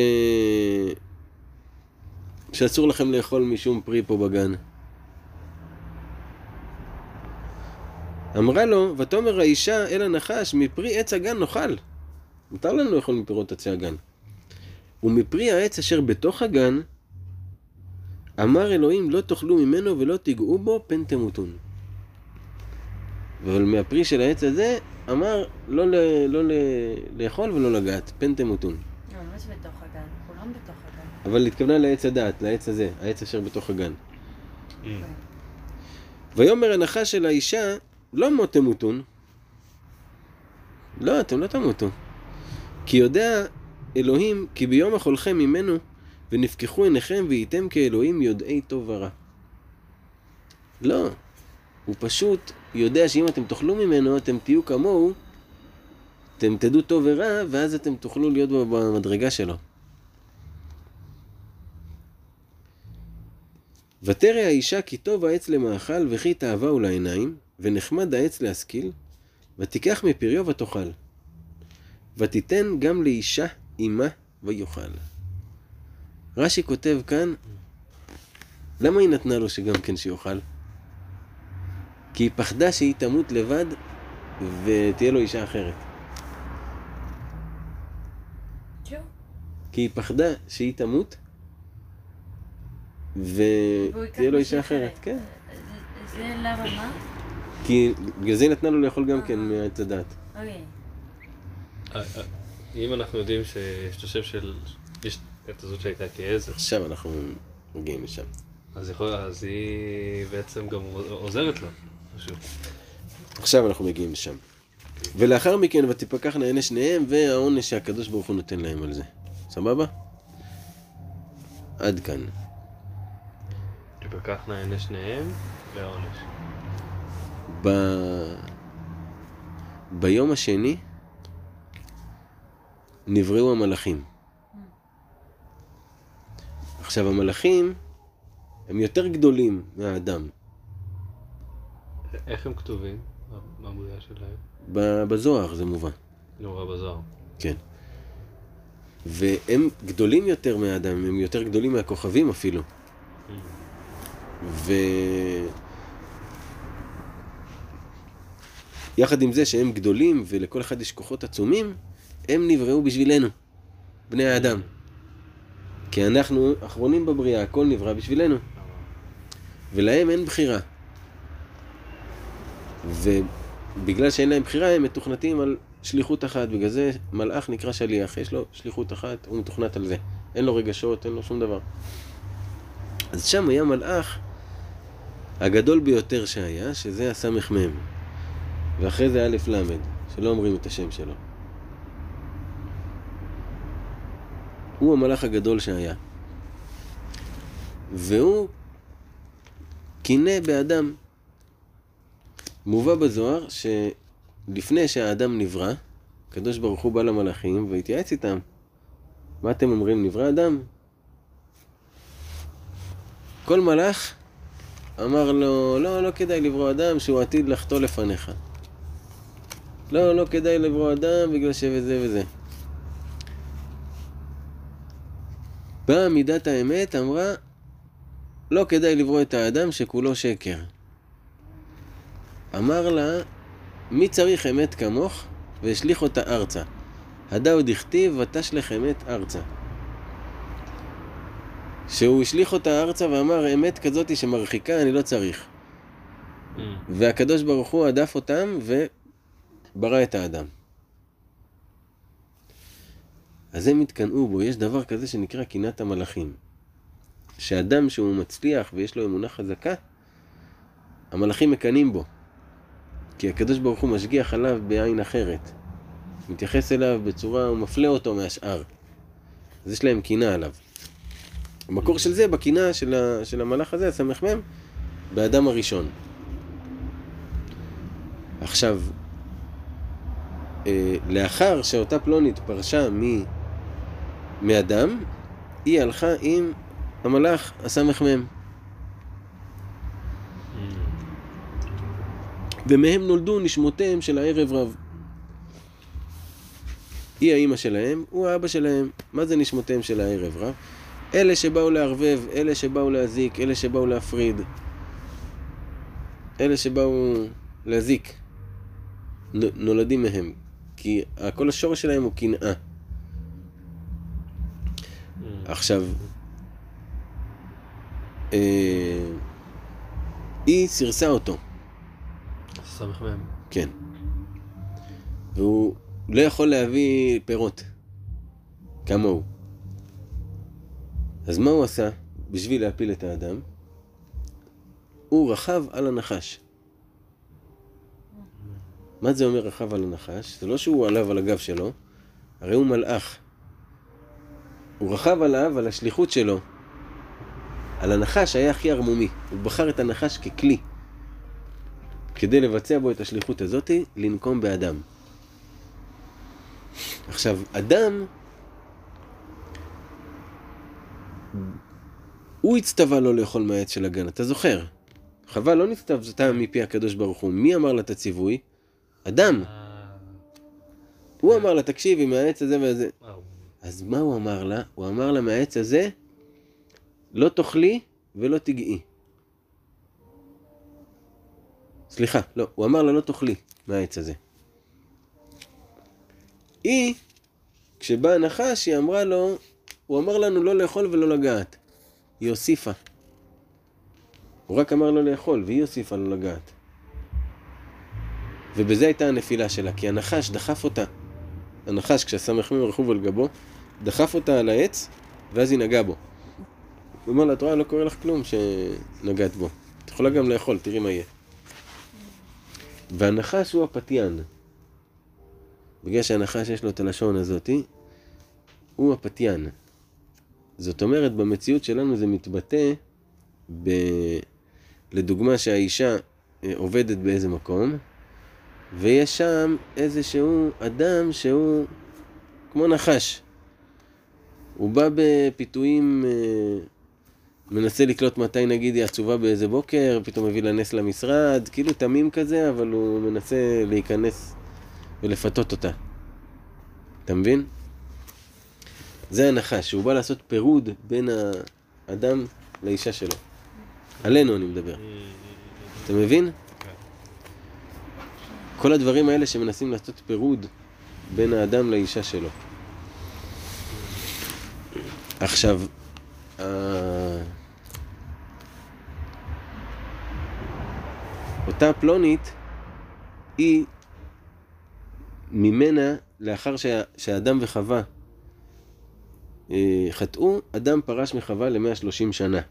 שאסור לכם לאכול משום פרי פה בגן. אמרה לו, ותאמר האישה אל הנחש, מפרי עץ הגן נאכל. מותר לנו לאכול מפירות עצי הגן. ומפרי העץ אשר בתוך הגן, אמר אלוהים לא תאכלו ממנו ולא תיגעו בו פן תמותון. אבל מהפרי של העץ הזה, אמר לא, ל, לא ל, לאכול ולא לגעת, פן תמותון.
לא, ממש בתוך הגן, כולם בתוך הגן.
אבל התכוונה לעץ הדעת, לעץ הזה, העץ אשר בתוך הגן.
מהמם.
ויאמר הנחש של האישה, לא מות תמותון. לא, אתם לא תמותו. כי יודע אלוהים, כי ביום אכולכם ממנו, ונפקחו עיניכם, והייתם כאלוהים יודעי טוב ורע. לא. הוא פשוט יודע שאם אתם תאכלו ממנו, אתם תהיו כמוהו, אתם תדעו טוב ורע, ואז אתם תוכלו להיות במדרגה שלו. ותרא האישה כי טוב העץ למאכל וכי תאווה הוא לעיניים, ונחמד העץ להשכיל, ותיקח מפריו ותאכל. ותיתן גם לאישה אמה ויאכל. רש"י כותב כאן, למה היא נתנה לו שגם כן שיאכל? כי היא פחדה שהיא תמות לבד ותהיה לו אישה אחרת. כי היא פחדה שהיא תמות ותהיה לו אישה אחרת. כן.
זה- למה מה?
כי בגלל זה היא נתנה לו לאכול גם כן מעץ הדת.
אוקיי.
אה, אה, אם אנחנו יודעים שיש את השם של... את הזאת שהייתה כעזר,
עכשיו אנחנו מגיעים לשם.
אז יכול... אז היא בעצם גם עוזרת לו. משהו.
עכשיו אנחנו מגיעים לשם. ולאחר מכן ותפקחנה עיני שניהם והעונש שהקדוש ברוך הוא נותן להם על זה. סבבה? עד כאן.
תפקחנה עיני שניהם והעונש.
ב... ביום השני נבראו המלאכים. עכשיו המלאכים הם יותר גדולים מהאדם.
איך הם כתובים? מה הבריאה שלהם?
בזוהר זה מובן.
נורא בזוהר.
כן. והם גדולים יותר מהאדם, הם יותר גדולים מהכוכבים אפילו. ו... יחד עם זה שהם גדולים ולכל אחד יש כוחות עצומים, הם נבראו בשבילנו, בני האדם. כי אנחנו אחרונים בבריאה, הכל נברא בשבילנו. ולהם אין בחירה. ובגלל שאין להם בחירה, הם מתוכנתים על שליחות אחת. בגלל זה מלאך נקרא שליח, יש לו שליחות אחת, הוא מתוכנת על זה. אין לו רגשות, אין לו שום דבר. אז שם היה מלאך הגדול ביותר שהיה, שזה הסמ"ם. ואחרי זה א' ל', שלא אומרים את השם שלו. הוא המלאך הגדול שהיה. והוא קינא באדם. מובא בזוהר שלפני שהאדם נברא, הקדוש ברוך הוא בא למלאכים והתייעץ איתם. מה אתם אומרים, נברא אדם? כל מלאך אמר לו, לא, לא כדאי לברוא אדם שהוא עתיד לחטוא לפניך. לא, לא כדאי לברוא אדם בגלל שזה וזה. באה מידת האמת, אמרה, לא כדאי לברוא את האדם שכולו שקר. אמר לה, מי צריך אמת כמוך? והשליך אותה ארצה. הדא עוד הכתיב ותשלך אמת ארצה. שהוא השליך אותה ארצה ואמר אמת כזאתי שמרחיקה אני לא צריך.
Mm.
והקדוש ברוך הוא הדף אותם וברא את האדם. אז הם התקנאו בו, יש דבר כזה שנקרא קנאת המלאכים. שאדם שהוא מצליח ויש לו אמונה חזקה, המלאכים מקנאים בו. כי הקדוש ברוך הוא משגיח עליו בעין אחרת. מתייחס אליו בצורה, הוא מפלה אותו מהשאר. אז יש להם קנאה עליו. המקור של זה בקנאה של, של המלאך הזה, הסמ"ם, באדם הראשון. עכשיו, אה, לאחר שאותה פלונית פרשה מ, מאדם, היא הלכה עם המלאך הסמ"ם.
Mm.
ומהם נולדו נשמותיהם של הערב רב. היא האימא שלהם, הוא האבא שלהם. מה זה נשמותיהם של הערב רב? אלה שבאו לערבב, אלה שבאו להזיק, אלה שבאו להפריד. אלה שבאו להזיק. נולדים מהם. כי כל השורש שלהם הוא קנאה. עכשיו, אה, היא סירסה אותו.
סמ"ם.
כן. והוא לא יכול להביא פירות. כמוהו. אז מה הוא עשה בשביל להפיל את האדם? הוא רכב על הנחש. מה זה אומר רכב על הנחש? זה לא שהוא עליו על הגב שלו, הרי הוא מלאך. הוא רכב עליו, על השליחות שלו. על הנחש היה הכי ערמומי. הוא בחר את הנחש ככלי. כדי לבצע בו את השליחות הזאתי, לנקום באדם. עכשיו, אדם, הוא הצטווה לא לאכול מהעץ של הגן, אתה זוכר? חווה לא נצטוותה מפי הקדוש ברוך הוא. מי אמר לה את הציווי? אדם.
אה,
הוא אמר לה, תקשיבי, מהעץ הזה והזה. אז מה הוא אמר לה? הוא אמר לה, מהעץ הזה לא תאכלי ולא תגעי. סליחה, לא, הוא אמר לה לא תאכלי מהעץ הזה. היא, כשבא הנחש, היא אמרה לו, הוא אמר לנו לא לאכול ולא לגעת. היא הוסיפה. הוא רק אמר לו לאכול, והיא הוסיפה לו לגעת. ובזה הייתה הנפילה שלה, כי הנחש דחף אותה. הנחש, כשהסמ"ם רכוב על גבו, דחף אותה על העץ, ואז היא נגעה בו. הוא אומר לה, את רואה, לא קורה לך כלום שנגעת בו. את יכולה גם לאכול, תראי מה יהיה. והנחש הוא הפתיין. בגלל שהנחש יש לו את הלשון הזאתי, הוא הפתיין. זאת אומרת, במציאות שלנו זה מתבטא ב... לדוגמה שהאישה אה, עובדת באיזה מקום, ויש שם איזשהו אדם שהוא כמו נחש. הוא בא בפיתויים, אה, מנסה לקלוט מתי נגיד היא עצובה באיזה בוקר, פתאום מביא לה נס למשרד, כאילו תמים כזה, אבל הוא מנסה להיכנס ולפתות אותה. אתה מבין? זה הנחש, שהוא בא לעשות פירוד בין האדם לאישה שלו. עלינו אני מדבר. אתה מבין? כל הדברים האלה שמנסים לעשות פירוד בין האדם לאישה שלו. עכשיו, אה, אותה פלונית, היא ממנה, לאחר שה, שהאדם וחווה אה, חטאו, אדם פרש מחווה ל-130 שנה.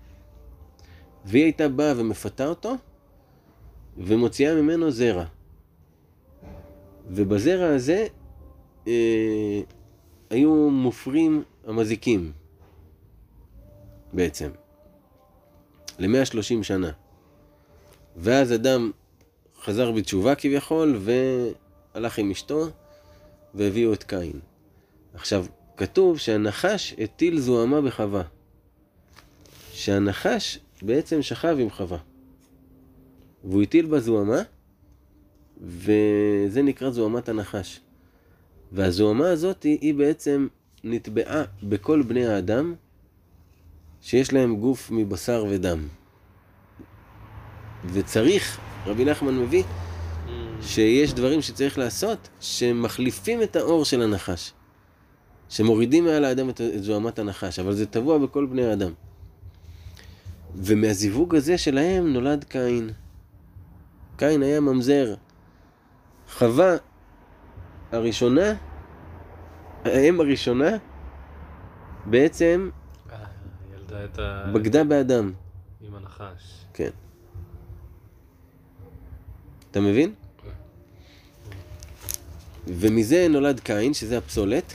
והיא הייתה באה ומפתה אותו, ומוציאה ממנו זרע. ובזרע הזה אה, היו מופרים המזיקים, בעצם, ל-130 שנה. ואז אדם חזר בתשובה כביכול, והלך עם אשתו, והביאו את קין. עכשיו, כתוב שהנחש הטיל זוהמה בחווה. שהנחש בעצם שכב עם חווה. והוא הטיל בה זוהמה, וזה נקרא זוהמת הנחש. והזוהמה הזאת היא, היא בעצם נטבעה בכל בני האדם שיש להם גוף מבשר ודם. וצריך, רבי נחמן מביא, שיש דברים שצריך לעשות שמחליפים את האור של הנחש. שמורידים מעל האדם את זוהמת הנחש, אבל זה טבוע בכל בני האדם. ומהזיווג הזה שלהם נולד קין. קין היה ממזר. חווה הראשונה, האם הראשונה, בעצם. בגדה באדם.
עם הנחש.
כן. אתה מבין? ומזה נולד קין, שזה הפסולת,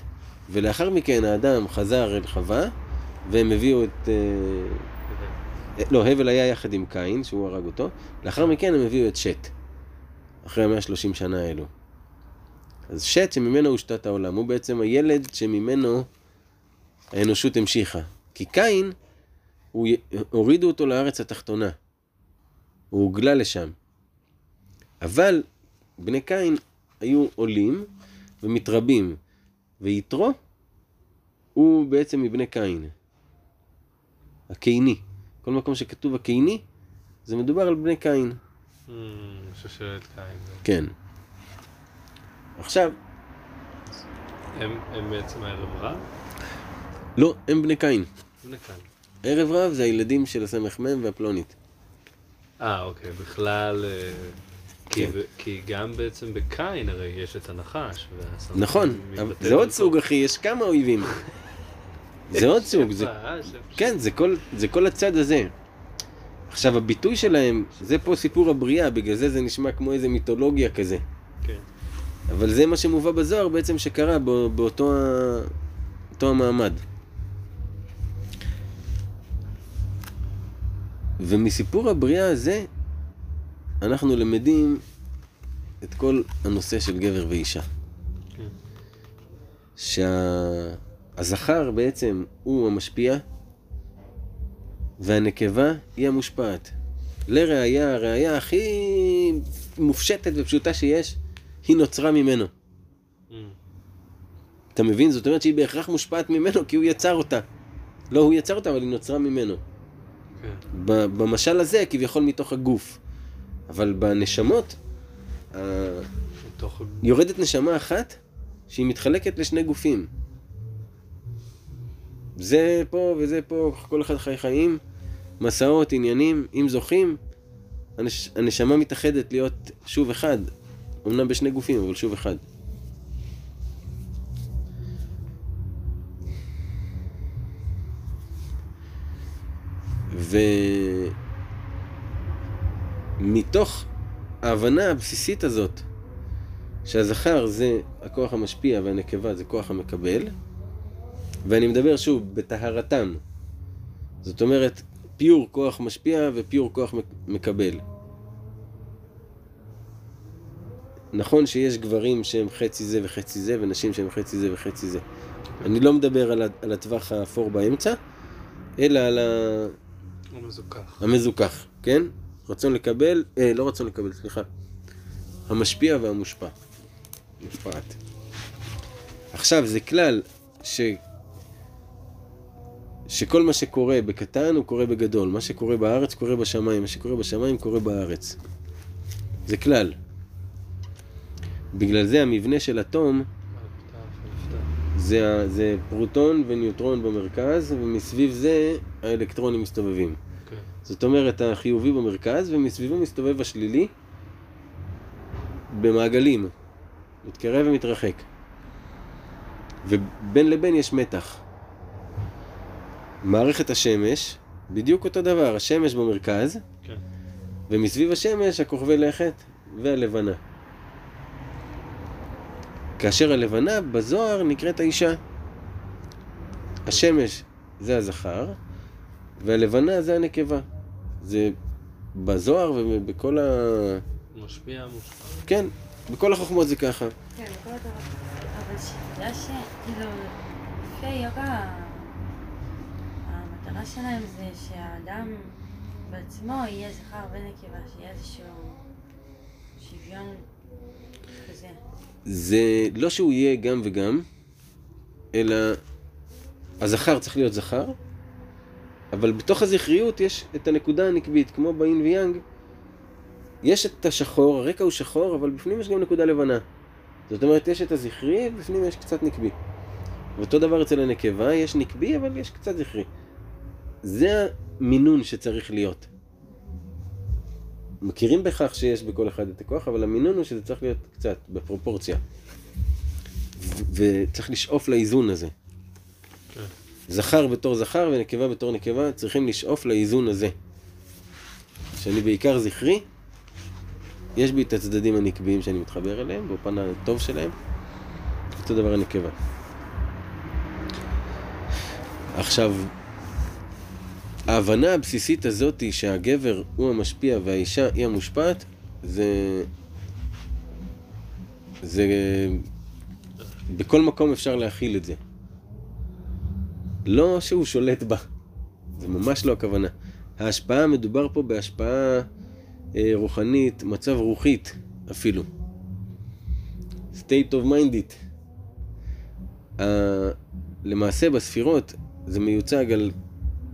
ולאחר מכן האדם חזר אל חווה, והם הביאו את... אה, לא, הבל היה יחד עם קין, שהוא הרג אותו, לאחר מכן הם הביאו את שת, אחרי המאה שלושים שנה האלו. אז שת שממנו הושתת העולם, הוא בעצם הילד שממנו האנושות המשיכה. כי קין, הוא, הורידו אותו לארץ התחתונה. הוא הוגלה לשם. אבל בני קין היו עולים ומתרבים, ויתרו הוא בעצם מבני קין. הקיני. כל מקום שכתוב הקיני, זה מדובר על בני קין.
שושלת קין.
כן. עכשיו,
הם הם בעצם הערב רב?
לא, הם בני קין.
בני קין.
ערב רב זה הילדים של הסמ"ם והפלונית.
אה, אוקיי, בכלל... אה, כי,
כן.
כי גם בעצם בקין הרי יש את הנחש.
נכון, זה עוד. סוג אחי, יש כמה אויבים. <laughs> זה עוד סוג, זה,
אה.
כן, זה כל, זה כל הצד הזה. עכשיו, הביטוי שלהם, זה פה סיפור הבריאה, בגלל זה זה נשמע כמו איזה מיתולוגיה כזה.
כן.
אבל זה מה שמובא בזוהר בעצם שקרה בא, באותו. אותו המעמד. ומסיפור הבריאה הזה, אנחנו למדים את כל הנושא של גבר ואישה.
כן.
שהזכר בעצם הוא המשפיע, והנקבה היא המושפעת. לראיה, הראיה הכי מופשטת ופשוטה שיש, היא נוצרה ממנו.
אמ,
אתה מבין? זאת אומרת שהיא בהכרח מושפעת ממנו כי הוא יצר אותה. לא הוא יצר אותה, אבל היא נוצרה ממנו.
כן.
ב- במשל הזה, כביכול מתוך הגוף. אבל בנשמות,
מתוך...
יורדת נשמה אחת שהיא מתחלקת לשני גופים. זה פה וזה פה, כל אחד חי חיים, מסעות, עניינים, אם זוכים, הנש... הנשמה מתאחדת להיות שוב אחד, אמנם בשני גופים, אבל שוב אחד. ומתוך ההבנה הבסיסית הזאת, שהזכר זה הכוח המשפיע והנקבה זה כוח המקבל, ואני מדבר שוב בטהרתם. זאת אומרת, פיור כוח משפיע ופיור כוח מק- מקבל. נכון שיש גברים שהם חצי זה וחצי זה, ונשים שהם חצי זה וחצי זה. אני לא מדבר על, הטווח האפור באמצע, אלא על ה-
הוא מזוכח.
המזוכח, כן? רצון לקבל, אה, לא רצון לקבל, סליחה. המשפיע והמושפע. מושפעת. עכשיו, זה כלל ש... שכל מה שקורה בקטן הוא קורה בגדול. מה שקורה בארץ קורה בשמיים, מה שקורה בשמיים קורה בארץ. זה כלל. בגלל זה המבנה של אטום זה, זה פרוטון וניוטרון במרכז, ומסביב זה האלקטרונים מסתובבים.
כן.
זאת אומרת, החיובי במרכז, ומסביבו מסתובב השלילי במעגלים. מתקרב ומתרחק. ובין לבין יש מתח. מערכת השמש, בדיוק אותו דבר, השמש במרכז,
כן.
ומסביב השמש הכוכבי לכת והלבנה. כאשר הלבנה בזוהר נקראת האישה. השמש זה הזכר, והלבנה זה הנקבה. זה בזוהר ובכל ה...
משפיע, מושפע.
כן, בכל החוכמות זה ככה.
כן, כל הדבר. אבל שתדע שכאילו, לפי היוגה, המטרה שלהם זה שהאדם בעצמו יהיה זכר ונקבה, שיהיה איזשהו שוויון כזה.
זה לא שהוא יהיה גם וגם, אלא הזכר צריך להיות זכר, אבל בתוך הזכריות יש את הנקודה הנקבית, כמו באין ויאנג, יש את השחור, הרקע הוא שחור, אבל בפנים יש גם נקודה לבנה. זאת אומרת, יש את הזכרי, בפנים יש קצת נקבי. ואותו דבר אצל הנקבה, יש נקבי, אבל יש קצת זכרי. זה המינון שצריך להיות. מכירים בכך שיש בכל אחד את הכוח, אבל המינון הוא שזה צריך להיות קצת, בפרופורציה. וצריך לשאוף לאיזון הזה.
כן.
זכר בתור זכר ונקבה בתור נקבה, צריכים לשאוף לאיזון הזה. שאני בעיקר זכרי, יש בי את הצדדים הנקביים שאני מתחבר אליהם, בפן הטוב שלהם, אותו דבר הנקבה. עכשיו, ההבנה הבסיסית הזאת היא שהגבר הוא המשפיע והאישה היא המושפעת, זה... זה... בכל מקום אפשר להכיל את זה. לא שהוא שולט בה, זה ממש לא הכוונה. ההשפעה, מדובר פה בהשפעה אה, רוחנית, מצב רוחית אפילו. state of minded. אה, למעשה בספירות זה מיוצג על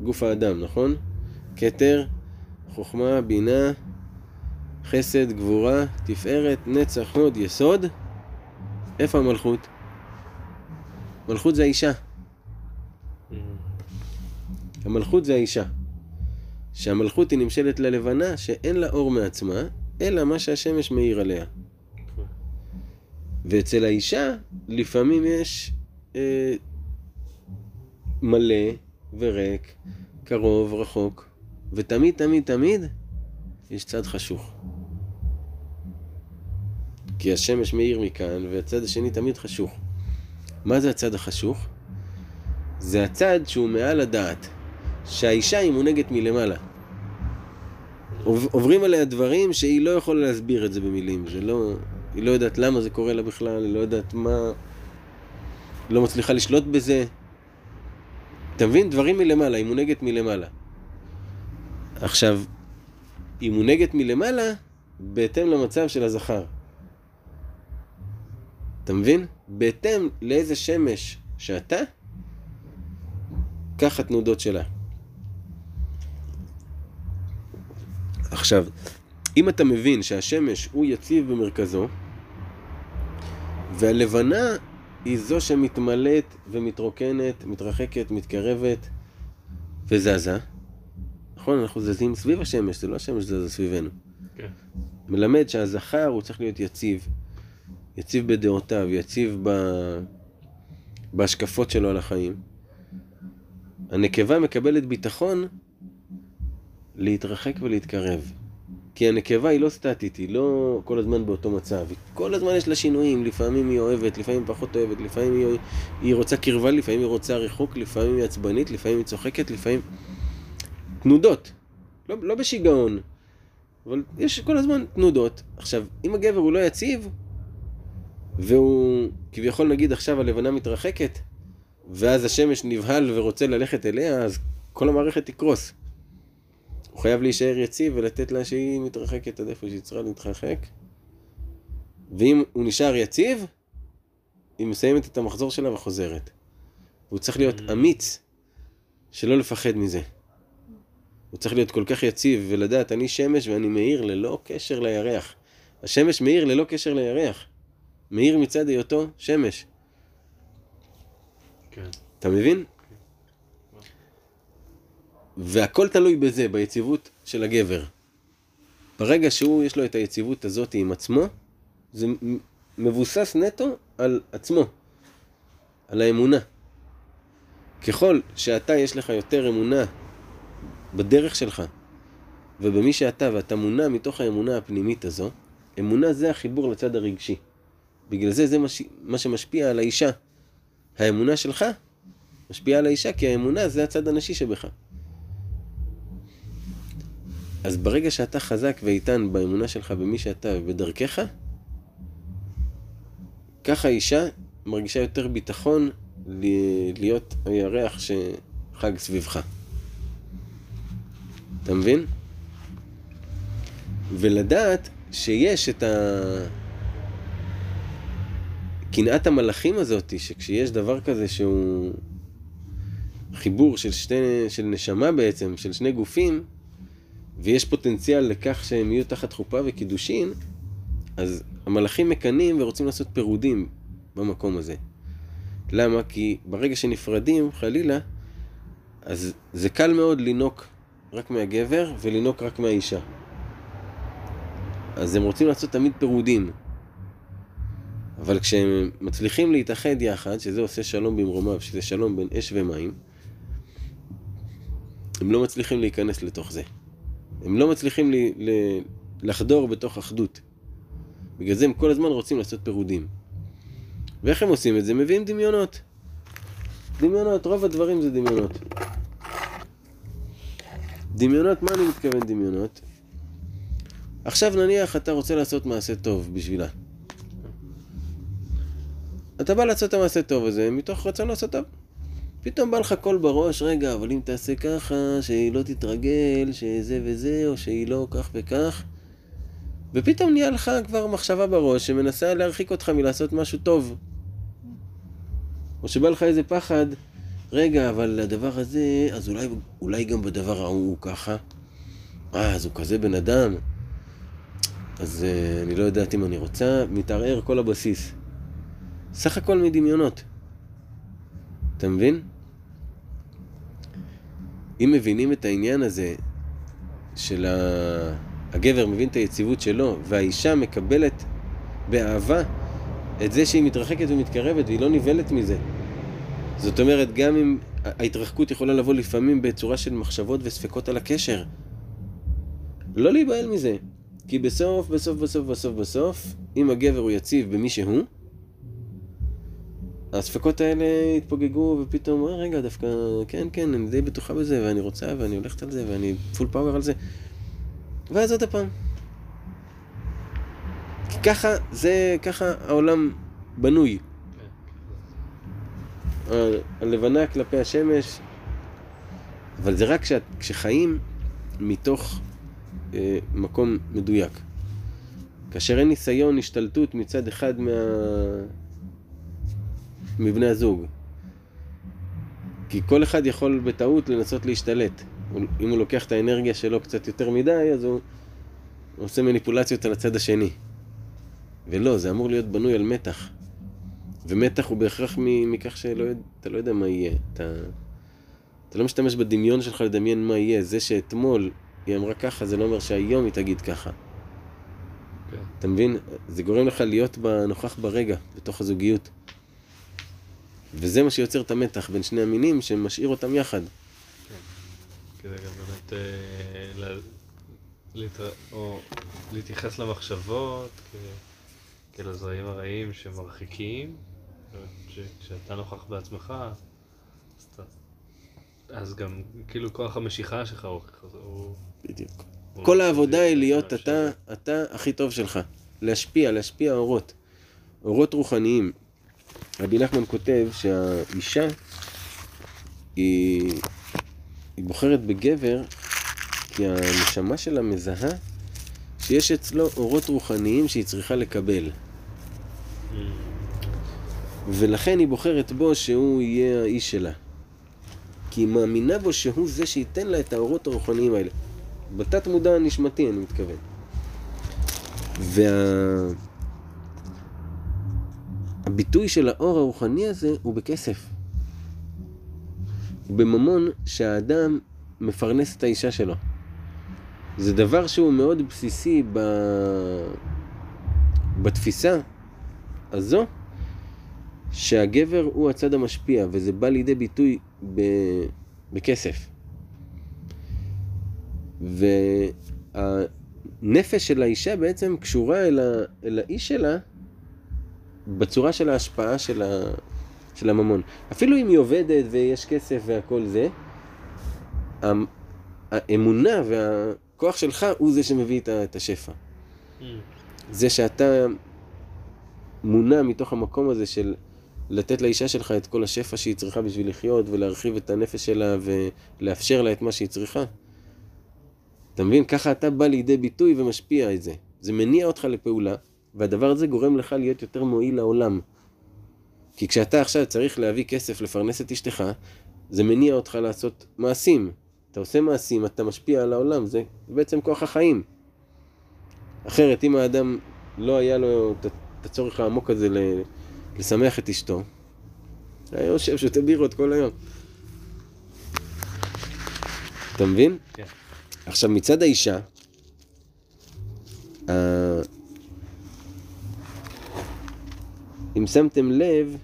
גוף האדם, נכון? כתר, חוכמה, בינה, חסד, גבורה, תפארת, נצח, הוד, יסוד. איפה המלכות? מלכות זה האישה. המלכות זה האישה. שהמלכות היא נמשלת ללבנה שאין לה אור מעצמה, אלא מה שהשמש מאיר עליה. ואצל האישה לפעמים יש אה, מלא וריק, קרוב, רחוק, ותמיד תמיד תמיד יש צד חשוך. כי השמש מאיר מכאן, והצד השני תמיד חשוך. מה זה הצד החשוך? זה הצד שהוא מעל הדעת, שהאישה היא מונהגת מלמעלה. עוב- עוברים עליה דברים שהיא לא יכולה להסביר את זה במילים, זה לא... היא לא יודעת למה זה קורה לה בכלל, היא לא יודעת מה... לא מצליחה לשלוט בזה. אתה מבין? דברים מלמעלה, היא מונהגת מלמעלה. עכשיו, היא מונהגת מלמעלה בהתאם למצב של הזכר. אתה מבין? בהתאם לאיזה שמש שאתה, כך התנודות שלה. עכשיו, אם אתה מבין שהשמש הוא יציב במרכזו, והלבנה היא זו שמתמלאת ומתרוקנת, מתרחקת, מתקרבת וזזה, נכון? אנחנו זזים סביב השמש, זה לא השמש זזה סביבנו.
כן.
מלמד שהזכר הוא צריך להיות יציב, יציב בדעותיו, יציב ב... בהשקפות שלו על החיים. הנקבה מקבלת ביטחון להתרחק ולהתקרב. כי הנקבה היא לא סטטית, היא לא כל הזמן באותו מצב. היא כל הזמן יש לה שינויים, לפעמים היא אוהבת, לפעמים פחות אוהבת, לפעמים היא, היא רוצה קרבה, לפעמים היא רוצה ריחוק, לפעמים היא עצבנית, לפעמים היא צוחקת, לפעמים... תנודות. לא, לא בשיגעון, אבל יש כל הזמן תנודות. עכשיו, אם הגבר הוא לא יציב, והוא כביכול נגיד עכשיו הלבנה מתרחקת, ואז השמש נבהל ורוצה ללכת אליה, אז כל המערכת תקרוס. הוא חייב להישאר יציב ולתת לה שהיא מתרחקת עד איפה שהיא צריכה להתרחק. ואם הוא נשאר יציב, היא מסיימת את המחזור שלה וחוזרת. והוא צריך להיות אמיץ, שלא לפחד מזה. הוא צריך להיות כל כך יציב ולדעת, אני שמש ואני מאיר ללא קשר לירח. השמש מאיר ללא קשר לירח. מאיר מצד היותו שמש.
כן.
אתה מבין? והכל תלוי בזה, ביציבות של הגבר. ברגע שהוא, יש לו את היציבות הזאת עם עצמו, זה מבוסס נטו על עצמו, על האמונה. ככל שאתה, יש לך יותר אמונה בדרך שלך ובמי שאתה, ואתה מונע מתוך האמונה הפנימית הזו, אמונה זה החיבור לצד הרגשי. בגלל זה זה מה ש- מה שמשפיע על האישה. האמונה שלך משפיעה על האישה, כי האמונה זה הצד הנשי שבך. אז ברגע שאתה חזק ואיתן באמונה שלך במי שאתה ובדרכך, ככה האישה מרגישה יותר ביטחון להיות הירח שחג סביבך. אתה מבין? ולדעת שיש את, ה... הקנאת המלאכים הזאת, שכשיש דבר כזה שהוא חיבור של, שתי, של נשמה בעצם, של שני גופים, ויש פוטנציאל לכך שהם יהיו תחת חופה וקידושין, אז המלאכים מקנאים ורוצים לעשות פירודים במקום הזה. למה? כי ברגע שנפרדים, חלילה, אז זה קל מאוד לינוק רק מהגבר ולינוק רק מהאישה. אז הם רוצים לעשות תמיד פירודים. אבל כשהם מצליחים להתאחד יחד, שזה עושה שלום במרומיו, שזה שלום בין אש ומים, הם לא מצליחים להיכנס לתוך זה. הם לא מצליחים לי, ל, לחדור בתוך אחדות. בגלל זה הם כל הזמן רוצים לעשות פירודים. ואיך הם עושים את זה? מביאים דמיונות. דמיונות, רוב הדברים זה דמיונות. דמיונות, מה אני מתכוון דמיונות? עכשיו נניח אתה רוצה לעשות מעשה טוב בשבילה. אתה בא לעשות את המעשה טוב הזה מתוך רצון לעשות טוב. פתאום בא לך קול בראש, רגע, אבל אם תעשה ככה, שהיא לא תתרגל, שזה וזה, או שהיא לא כך וכך. ופתאום נהיה לך כבר מחשבה בראש שמנסה להרחיק אותך מלעשות משהו טוב. או שבא לך איזה פחד, רגע, אבל הדבר הזה, אז אולי, אולי גם בדבר ההוא הוא ככה. אה, אז הוא כזה בן אדם. אז uh, אני לא יודעת אם אני רוצה, מתערער כל הבסיס. סך הכל מדמיונות. אתה מבין? אם מבינים את העניין הזה של ה... הגבר מבין את היציבות שלו, והאישה מקבלת באהבה את זה שהיא מתרחקת ומתקרבת והיא לא נבהלת מזה. זאת אומרת, גם אם ההתרחקות יכולה לבוא לפעמים בצורה של מחשבות וספקות על הקשר. לא להיבהל מזה, כי בסוף, בסוף, בסוף, בסוף, בסוף, אם הגבר הוא יציב במי שהוא, הספקות האלה התפוגגו ופתאום, אה, רגע, דווקא, כן, כן, אני די בטוחה בזה, ואני רוצה, ואני הולכת על זה, ואני פול פאוור על זה. ואז עוד הפעם. כי ככה, זה, ככה העולם בנוי. הלבנה כלפי השמש, אבל זה רק כשאת, כשחיים מתוך אה, מקום מדויק. כאשר אין ניסיון השתלטות מצד אחד מה... מבני הזוג. כי כל אחד יכול בטעות לנסות להשתלט. אם הוא לוקח את האנרגיה שלו קצת יותר מדי, אז הוא עושה מניפולציות על הצד השני. ולא, זה אמור להיות בנוי על מתח. ומתח הוא בהכרח מכך שאתה לא יודע מה יהיה. אתה, אתה לא משתמש בדמיון שלך לדמיין מה יהיה. זה שאתמול היא אמרה ככה, זה לא אומר שהיום היא תגיד ככה. כן. אתה מבין? זה גורם לך להיות נוכח ברגע, בתוך הזוגיות. וזה מה שיוצר את המתח בין שני המינים, שמשאיר אותם יחד. כן.
כדי גם באמת אה, להתייחס למחשבות כאל הזרעים הרעים שמרחיקים, כשאתה נוכח בעצמך, אז, גם כאילו כוח המשיכה שלך הוא...
בדיוק. הוא כל העבודה היא להיות אתה, אתה הכי טוב שלך. להשפיע, להשפיע אורות. אורות רוחניים. רבי נחמן כותב שהאישה היא, היא בוחרת בגבר כי הנשמה שלה מזהה שיש אצלו אורות רוחניים שהיא צריכה לקבל. ולכן היא בוחרת בו שהוא יהיה האיש שלה. כי היא מאמינה בו שהוא זה שייתן לה את האורות הרוחניים האלה. בתת מודע הנשמתי אני מתכוון. וה... הביטוי של האור הרוחני הזה הוא בכסף. בממון שהאדם מפרנס את האישה שלו. זה דבר שהוא מאוד בסיסי ב... בתפיסה הזו, שהגבר הוא הצד המשפיע, וזה בא לידי ביטוי ב... בכסף. והנפש של האישה בעצם קשורה אל, ה... אל האיש שלה בצורה של ההשפעה של, ה... של הממון. אפילו אם היא עובדת ויש כסף והכל זה, האמונה והכוח שלך הוא זה שמביא את השפע. Mm. זה שאתה מונע מתוך המקום הזה של לתת לאישה שלך את כל השפע שהיא צריכה בשביל לחיות ולהרחיב את הנפש שלה ולאפשר לה את מה שהיא צריכה. אתה מבין? ככה אתה בא לידי ביטוי ומשפיע את זה. זה מניע אותך לפעולה, והדבר הזה גורם לך להיות יותר מועיל לעולם. כי כשאתה עכשיו צריך להביא כסף לפרנס את אשתך, זה מניע אותך לעשות מעשים. אתה עושה מעשים, אתה משפיע על העולם, זה בעצם כוח החיים. אחרת, אם האדם לא היה לו את הצורך העמוק הזה לשמח את אשתו, היה יושב, שותה בירות כל היום. אתה מבין?
כן.
עכשיו, מצד האישה, אה, אם שמתם לב,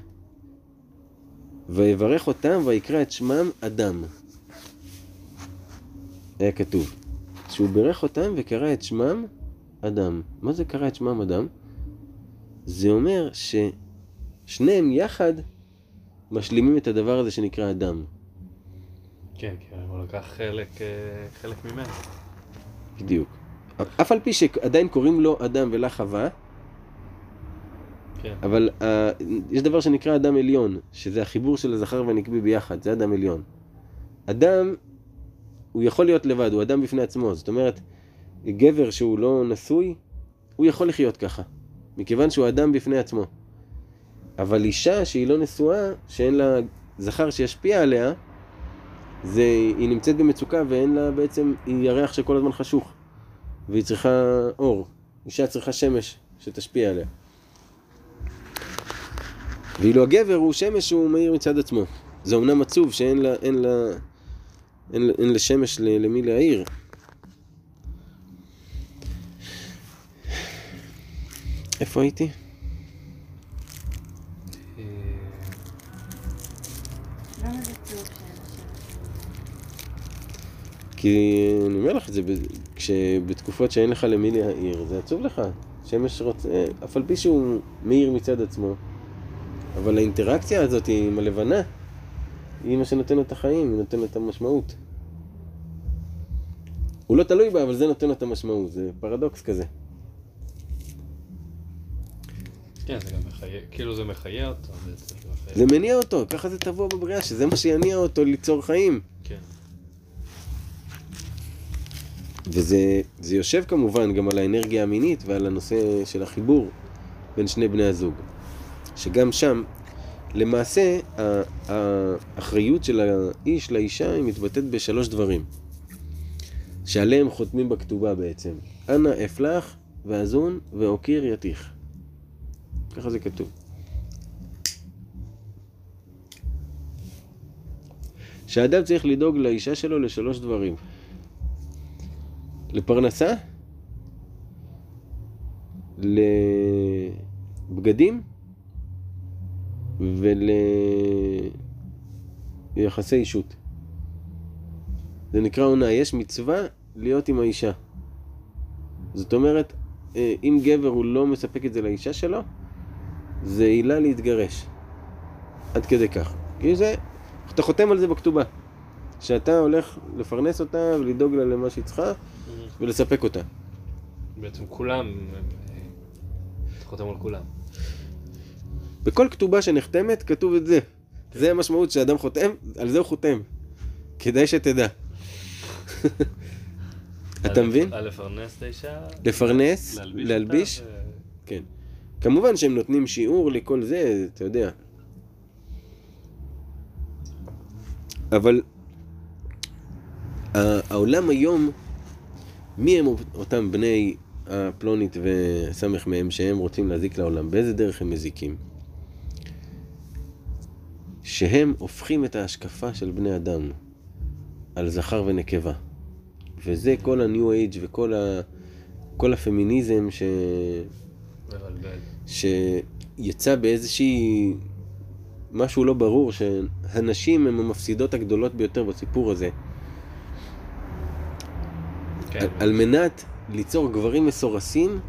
ויברך אותם ויקרא את שמם אדם. היה כתוב. שהוא בירך אותם וקרא את שמם אדם. מה זה קרא את שמם אדם? זה אומר ששניהם יחד משלימים את הדבר הזה שנקרא אדם.
כן, כי הוא לקח חלק, אה, חלק ממנו.
בדיוק. אף על פי שעדיין קוראים לו אדם ולה חווה,
כן.
אבל uh, יש דבר שנקרא אדם עליון, שזה החיבור של הזכר והנקבי ביחד, זה אדם עליון. אדם, הוא יכול להיות לבד, הוא אדם בפני עצמו. זאת אומרת, גבר שהוא לא נשוי, הוא יכול לחיות ככה, מכיוון שהוא אדם בפני עצמו. אבל אישה שהיא לא נשואה, שאין לה זכר שישפיע עליה, זה, היא נמצאת במצוקה ואין לה בעצם, היא ירח שכל הזמן חשוך. והיא צריכה אור. אישה צריכה שמש שתשפיע עליה. ואילו הגבר הוא שמש שהוא מאיר מצד עצמו. זה אמנם עצוב שאין לה, אין לה, אין, אין לשמש למי להעיר. איפה הייתי? כי אני אומר לך את זה, כשבתקופות שאין לך למי להעיר, זה עצוב לך. שמש רוצה, אף על פי שהוא מאיר מצד עצמו. אבל האינטראקציה הזאת עם הלבנה, היא מה שנותן לו את החיים, היא נותנת את המשמעות. הוא לא תלוי בה, אבל זה נותן לו את המשמעות, זה פרדוקס כזה.
כן, זה גם מחיה, כאילו זה מחיה אותו. זה מחיה-
זה מניע אותו, ככה זה טבוע בבריאה, שזה מה שיניע אותו ליצור חיים.
כן.
וזה זה יושב כמובן גם על האנרגיה המינית ועל הנושא של החיבור בין שני בני הזוג. שגם שם, למעשה, האחריות של האיש לאישה היא מתבטאת בשלוש דברים. שעליהם חותמים בכתובה בעצם. אנא אפלח ואזון ואוקיר יתיך. ככה זה כתוב. שהאדם צריך לדאוג לאישה שלו לשלוש דברים. לפרנסה, לבגדים וליחסי אישות. זה נקרא עונה, יש מצווה להיות עם האישה. זאת אומרת, אה, אם גבר הוא לא מספק את זה לאישה שלו, זה עילה להתגרש. עד כדי כך. כי זה, אתה חותם על זה בכתובה. שאתה הולך לפרנס אותה ולדאוג לה למה שהיא צריכה ולספק אותה.
בעצם כולם, אה, אתה חותם על כולם.
בכל כתובה שנחתמת כתוב את זה. זה המשמעות שאדם חותם, על זה הוא חותם. כדאי שתדע. <laughs> אתה מבין?
לפרנס את האישה?
לפרנס,
להלביש
כן. כמובן שהם נותנים שיעור לכל זה, אתה יודע. אבל העולם היום, מי הם אותם בני הפלונית וסמך מהם שהם רוצים להזיק לעולם? באיזה דרך הם מזיקים? שהם הופכים את ההשקפה של בני אדם על זכר ונקבה. וזה כל ה-new age וכל ה... כל הפמיניזם ש... שיצא באיזושהי... משהו לא ברור, שהנשים הן המפסידות הגדולות ביותר בסיפור הזה.
כן,
על, על מנת ליצור גברים מסורסים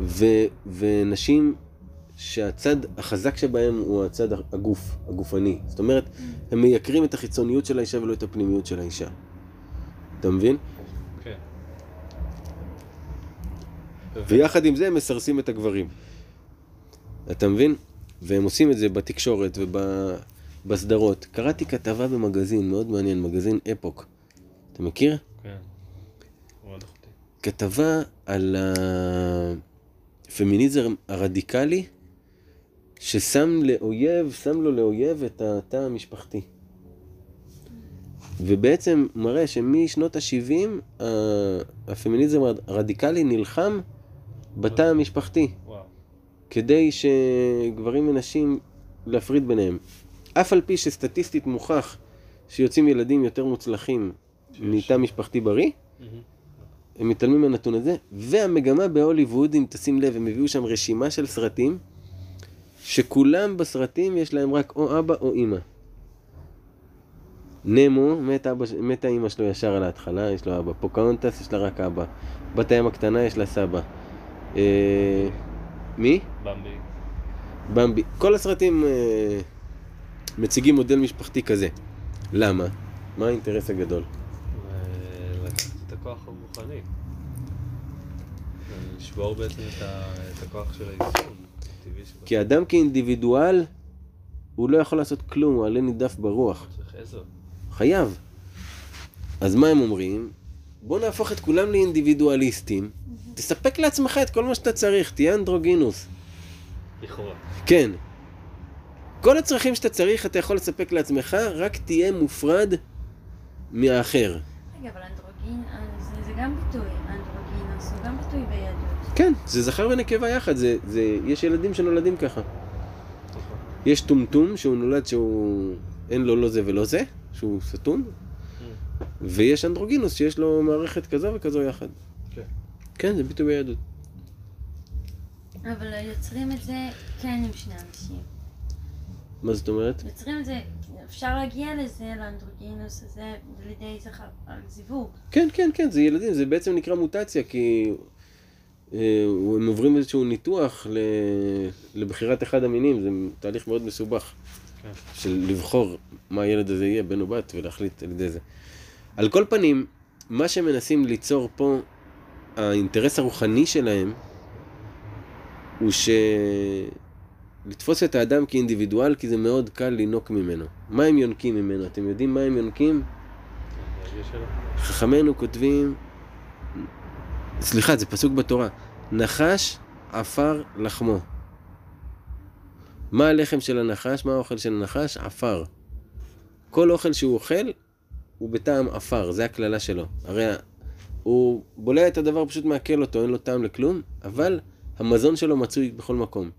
ו, ונשים שהצד החזק שבהם הוא הצד הגוף, הגופני. זאת אומרת, הם מייקרים את החיצוניות של האישה ולא את הפנימיות של האישה. אתה מבין?
כן.
ויחד עם זה הם מסרסים את הגברים. אתה מבין? והם עושים את זה בתקשורת ובסדרות. קראתי כתבה במגזין מאוד מעניין, מגזין אפוק. אתה מכיר?
כן.
כתבה על הפמיניזם הרדיקלי ששם לאויב, שם לו לאויב את התא המשפחתי. ובעצם מראה שמשנות ה-70 הפמיניזם הרדיקלי נלחם בתא המשפחתי,
וואו.
כדי שגברים ונשים להפריד ביניהם. אף על פי שסטטיסטית מוכח שיוצאים ילדים יותר מוצלחים מתא משפחתי בריא. הם מתעלמים מהנתון הזה, והמגמה בהוליווד, אם תשים לב, הם הביאו שם רשימה של סרטים, שכולם בסרטים יש להם רק או אבא או אימא. נמו, מת, אבא, מתה אימא שלו ישר על ההתחלה, יש לו אבא. פוקהונטס, יש לה רק אבא. בת הים הקטנה, יש לה סבא. אה, מי?
במבי.
במבי. כל הסרטים אה, מציגים מודל משפחתי כזה. למה? מה האינטרס הגדול?
ולקחת את הכוח הרוחני. לשבור בעצם את ה- את הכוח של היישום.
כי אדם כאינדיבידואל, הוא לא יכול לעשות כלום, הוא עלה נידף ברוח. חייב. אז מה הם אומרים? בוא נהפוך את כולם לאינדיבידואליסטים, תספק לעצמך את כל מה שאתה צריך, תהיה אנדרוגינוס.
לכאורה.
כן. כל הצרכים שאתה צריך אתה יכול לספק לעצמך, רק תהיה מופרד מהאחר.
רגע, אבל אנדרוגין, אה, זה- זה גם ביטוי, אנדרוגינוס, הוא גם ביטוי ביהדות.
כן, זה זכר ונקבה יחד, זה, זה, יש ילדים שנולדים ככה.
נכון.
יש טומטום שהוא נולד שהוא אין לו לא זה ולא זה, שהוא סתום, ויש אנדרוגינוס שיש לו מערכת כזו וכזו יחד.
כן.
כן, זה ביטוי ביהדות.
אבל יוצרים את זה כן עם שני אנשים.
מה זאת אומרת?
יוצרים את זה, אפשר להגיע לזה, לאנדרוגינוס הזה, על ידי זכר, על זיווג.
כן, כן, כן, זה ילדים, זה בעצם נקרא מוטציה, כי הם עוברים איזשהו ניתוח. לבחירת אחד המינים, זה תהליך מאוד מסובך.
כן.
של לבחור מה הילד הזה יהיה, בן או בת, ולהחליט על ידי זה. על כל פנים, מה שמנסים ליצור פה, האינטרס הרוחני שלהם, הוא ש... לתפוס את האדם כאינדיבידואל, כי זה מאוד קל לינוק ממנו. מה הם יונקים ממנו? אתם יודעים מה הם יונקים?
שלו.
חכמינו כותבים, סליחה, זה פסוק בתורה, נחש עפר לחמו. מה הלחם של הנחש? מה האוכל של הנחש? עפר. כל אוכל שהוא אוכל הוא בטעם עפר, זה הקללה שלו. הרי הוא בולע את הדבר, פשוט מעכל אותו, אין לו טעם לכלום, אבל המזון שלו מצוי בכל מקום.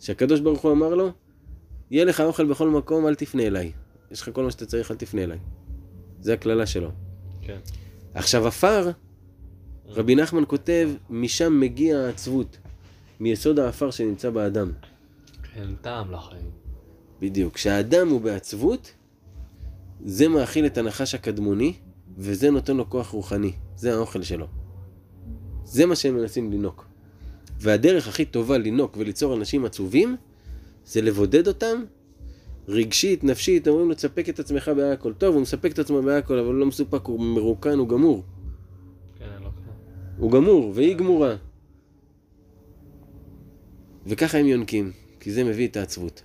שהקדוש ברוך הוא אמר לו, יהיה לך אוכל בכל מקום, אל תפנה אליי. יש לך כל מה שאתה צריך, אל תפנה אליי. זה הקללה שלו.
כן.
עכשיו עפר, רבי נחמן כותב, משם מגיע העצבות, מיסוד העפר שנמצא באדם.
אין טעם לחיים.
בדיוק. כשהאדם הוא בעצבות, זה מאכיל את הנחש הקדמוני, וזה נותן לו כוח רוחני. זה האוכל שלו. זה מה שהם מנסים לינוק. והדרך הכי טובה לינוק וליצור אנשים עצובים, זה לבודד אותם, רגשית, נפשית, אומרים לו, תספק את עצמך בהכל. טוב, הוא מספק את עצמו בהכל, אבל הוא לא מסופק, הוא מרוקן, הוא גמור.
כן, אין לו כלום.
הוא גמור, והיא גמורה. וככה הם יונקים, כי זה מביא את העצבות.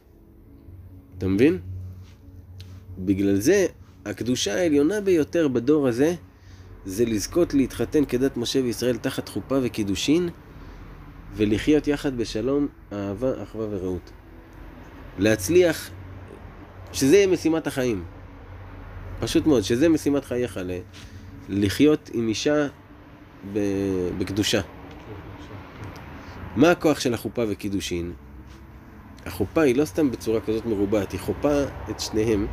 אתה מבין? בגלל זה, הקדושה העליונה ביותר בדור הזה, זה לזכות להתחתן כדת משה וישראל תחת חופה וקידושין, ולחיות יחד בשלום, אהבה, אחווה ורעות. להצליח, שזה יהיה משימת החיים. פשוט מאוד, שזה משימת חייך, לחיות עם אישה בקדושה. מה הכוח של החופה וקידושין? החופה היא לא סתם בצורה כזאת מרובעת, היא חופה את שניהם.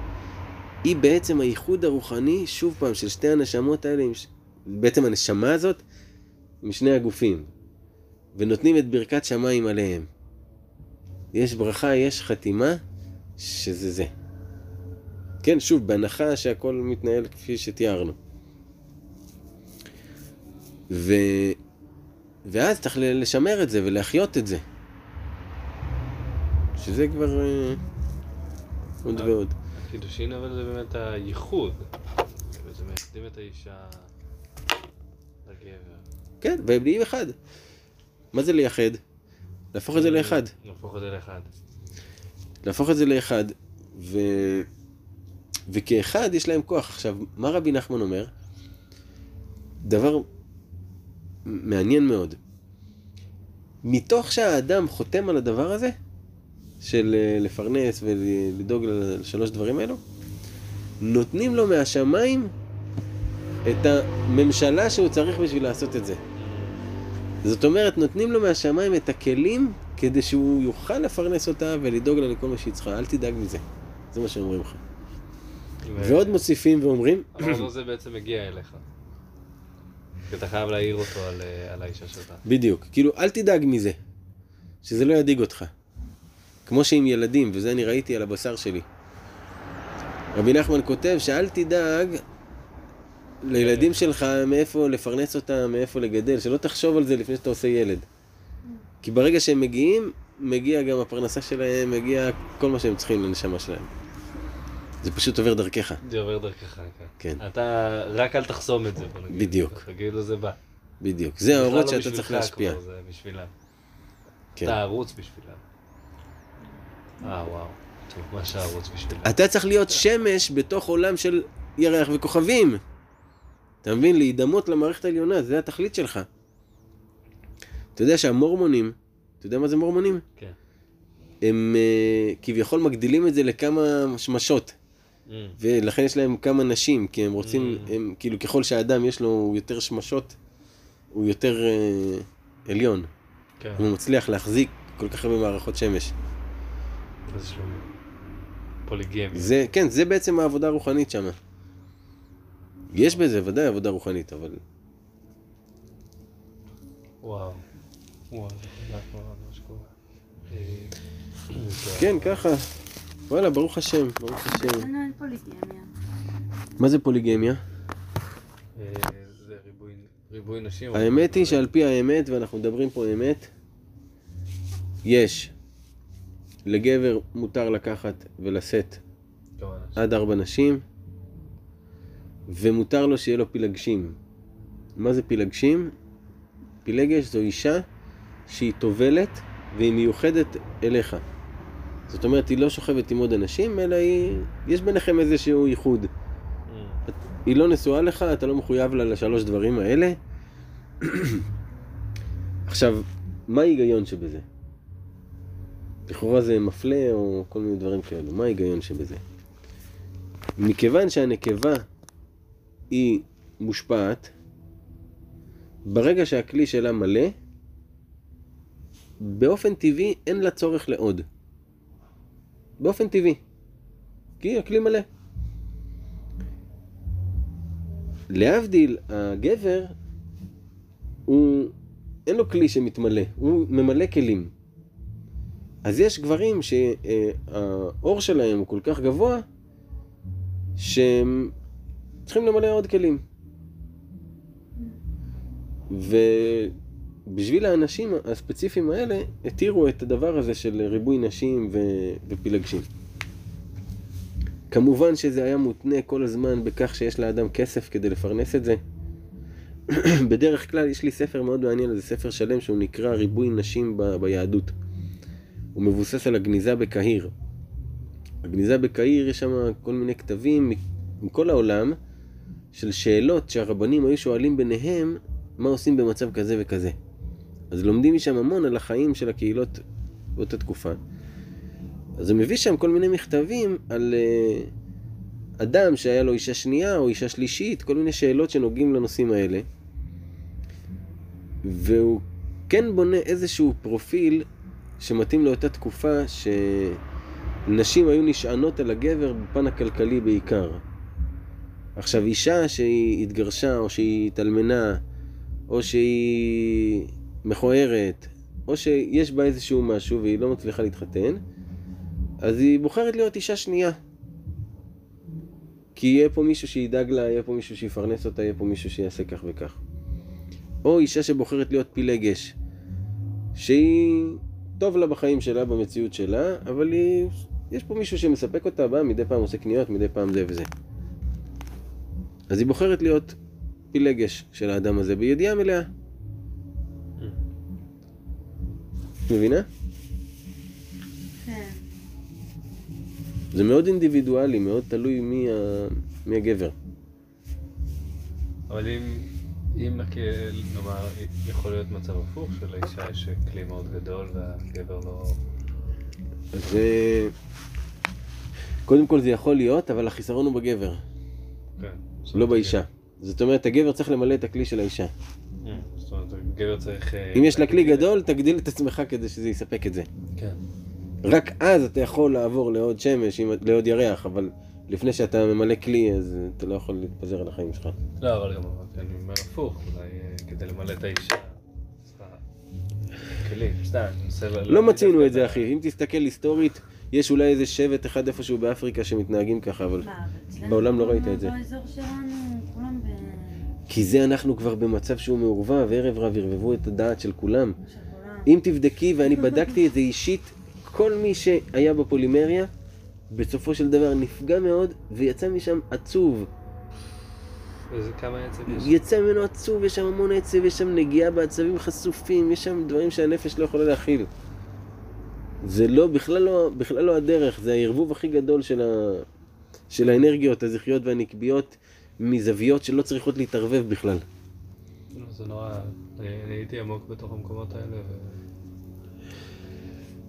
היא בעצם הייחוד הרוחני, שוב פעם, של שתי הנשמות האלה, ש- בעצם הנשמה הזאת, עם שני הגופים. ונותנים את ברכת שמיים עליהם. יש ברכה, יש חתימה, שזה זה. כן, שוב, בהנחה שהכל מתנהל כפי שתיארנו. ו... ואז צריך לשמר את זה ולהחיות את זה. שזה כבר אה, עוד. ועוד.
הקידושין אבל זה באמת הייחוד. זה מייחדים את האישה לגבר.
כן, והם נהיים אחד. מה זה לייחד? להפוך את זה לאחד.
להפוך את זה לאחד.
להפוך את זה לאחד, ו... וכאחד יש להם כוח. עכשיו, מה רבי נחמן אומר? דבר מעניין מאוד. מתוך שהאדם חותם על הדבר הזה, של אה, לפרנס ולדאוג לשלוש דברים האלו, נותנים לו מהשמיים את הממשלה שהוא צריך בשביל לעשות את זה. זאת אומרת, נותנים לו מהשמיים את הכלים כדי שהוא יוכל לפרנס אותה ולדאוג לה לכל מה שהיא צריכה. אל תדאג מזה. זה מה שאומרים לך.
ו-
ועוד מוסיפים ואומרים,
אבל זה בעצם מגיע אליך. אתה חייב להעיר אותו על, אה, על האישה שלך.
בדיוק, כאילו, אל תדאג מזה, שזה לא ידאיג אותך. כמו שעם ילדים, וזה אני ראיתי על הבשר שלי. רבי נחמן כותב שאל תדאג לילדים שלך מאיפה לפרנס אותם, מאיפה לגדל, שלא תחשוב על זה לפני שאתה עושה ילד. כי ברגע שהם מגיעים, מגיע גם הפרנסה שלהם, מגיע כל מה שהם צריכים לנשמה שלהם. זה פשוט עובר דרכך.
זה עובר דרכך, כן.
כן.
אתה רק אל תחסום את זה, בוא נגיד.
בדיוק.
ככה, כאילו זה בא.
בדיוק. זה האורות
לא
שאתה צריך להשפיע.
זה בשבילם.
כן.
אתה ערוץ בשבילם. אה, וואו. טוב, מה שהערוץ בשבילם.
אתה צריך להיות שמש בתוך עולם של ירח וכוכבים. אתה מבין? להידמות למערכת העליונה, זה התכלית שלך. אתה יודע שהמורמונים, אתה יודע מה זה מורמונים?
כן.
הם uh, כביכול מגדילים את זה לכמה שמשות, ולכן יש להם כמה נשים, כי הם רוצים,
Mm.
הם, כאילו ככל שהאדם יש לו יותר שמשות, הוא יותר uh, עליון.
כן.
הוא מצליח להחזיק כל כך הרבה מערכות שמש.
פוליגמיה.
זה, כן, זה בעצם העבודה הרוחנית שם. יש בזה ודאי עבודה רוחנית, אבל
וואו. וואו, זה חזק מאוד מה שקורה. אה,
כן, ככה. וואלה, ברוך השם, ברוך השם. מה זה פוליגמיה?
אה, ריבוי- נשים.
האמת היא שעל פי האמת, ואנחנו מדברים פה אמת, יש. לגבר מותר לקחת ולשאת. עד ארבע נשים, ומותר לו שיהיה לו פילגשים. מה זה פילגשים? פילגש זו אישה שהיא טובלת והיא מיוחדת אליך. זאת אומרת, היא לא שוכבת עם עוד אנשים, אלא היא... יש ביניכם איזשהו ייחוד.
Mm,
היא לא נשואה לך, אתה לא מחויב לה לשלוש דברים האלה. <clears throat> עכשיו, מה ההיגיון שבזה? לכאורה זה מפלה או כל מיני דברים כאלו, מה ההיגיון שבזה? מכיוון שהנקבה היא מושפעת, ברגע שהכלי שלה מלא, באופן טבעי אין לה צורך לעוד. באופן טבעי. כי הכלי מלא. להבדיל, הגבר, הוא, אין לו כלי שמתמלא, הוא ממלא כלים. אז יש גברים שהאור שלהם הוא כל כך גבוה, שהם צריכים למלא עוד כלים. ובשביל האנשים הספציפיים האלה, התירו את הדבר הזה של ריבוי נשים ו... ופילגשים. כמובן שזה היה מותנה כל הזמן בכך שיש לאדם כסף כדי לפרנס את זה. <clears throat> בדרך כלל יש לי ספר מאוד מעניין, זה ספר שלם שהוא נקרא ריבוי נשים ב- ביהדות. הוא מבוסס על הגניזה בקהיר. הגניזה בקהיר יש שם כל מיני כתבים מכל העולם של שאלות שהרבנים היו שואלים ביניהם מה עושים במצב כזה וכזה. אז לומדים משם המון על החיים של הקהילות באותה תקופה. אז הוא מביא שם כל מיני מכתבים על uh, אדם שהיה לו אישה שנייה או אישה שלישית, כל מיני שאלות שנוגעים לנושאים האלה. והוא כן בונה איזשהו פרופיל שמתאים לאותה תקופה שנשים היו נשענות על הגבר בפן הכלכלי בעיקר. עכשיו, אישה שהיא התגרשה או שהיא התאלמנה או שהיא מכוערת או שיש בה איזשהו משהו והיא לא מצליחה להתחתן, אז היא בוחרת להיות אישה שנייה. כי יהיה פה מישהו שידאג לה, יהיה פה מישהו שיפרנס אותה, יהיה פה מישהו שיעשה כך וכך. או אישה שבוחרת להיות פילגש, שהיא טוב לה בחיים שלה, במציאות שלה, אבל היא... יש פה מישהו שמספק אותה, בא, מדי פעם עושה קניות, מדי פעם זה וזה. אז היא בוחרת להיות פילגש של האדם הזה בידיעה מלאה. מבינה?
כן.
זה מאוד אינדיבידואלי, מאוד תלוי מי, ה... מי הגבר.
אבל אם, אם נאמר, יכול להיות מצב הפוך, שלאישה יש כלי מאוד גדול והגבר לא...
זה... קודם כל זה יכול להיות, אבל החיסרון הוא בגבר,
כן.
לא באישה. זאת אומרת, הגבר צריך למלא את הכלי של האישה.
אה, זאת אומרת, הגבר צריך... אה,
אם יש לה כלי גדול, תגדיל את עצמך כדי שזה יספק את זה.
כן.
רק אז אתה יכול לעבור לעוד שמש, לעוד ירח, אבל לפני שאתה ממלא כלי, אז אתה לא יכול להתפזר על החיים שלך.
לא, אבל גם אמרתי, אני אומר הפוך, אולי אה, כדי למלא את האישה.
לא מצינו
דווקא
את זה, אחי. אם תסתכל היסטורית, יש אולי איזה שבט אחד איפשהו באפריקה שמתנהגים ככה, אבל... בעולם לא ראית את זה.
באזור שלנו.
כי זה אנחנו כבר במצב שהוא מעורבב, ערב רב ערבבו את הדעת של כולם. אם תבדקי, ואני בדקתי את זה אישית, כל מי שהיה בפולימריה, בסופו של דבר נפגע מאוד, ויצא משם עצוב.
איזה כמה עצב יש?
יצא ממנו עצוב, יש שם המון עצב, יש שם נגיעה בעצבים חשופים, יש שם דברים שהנפש לא יכולה להכיל. זה לא, בכלל לא, בכלל לא הדרך, זה הערבוב הכי גדול של, ה, של האנרגיות הזכריות והנקביות מזוויות שלא צריכות להתערבב בכלל.
לא, זה נורא, אני הייתי עמוק בתוך המקומות האלה ו...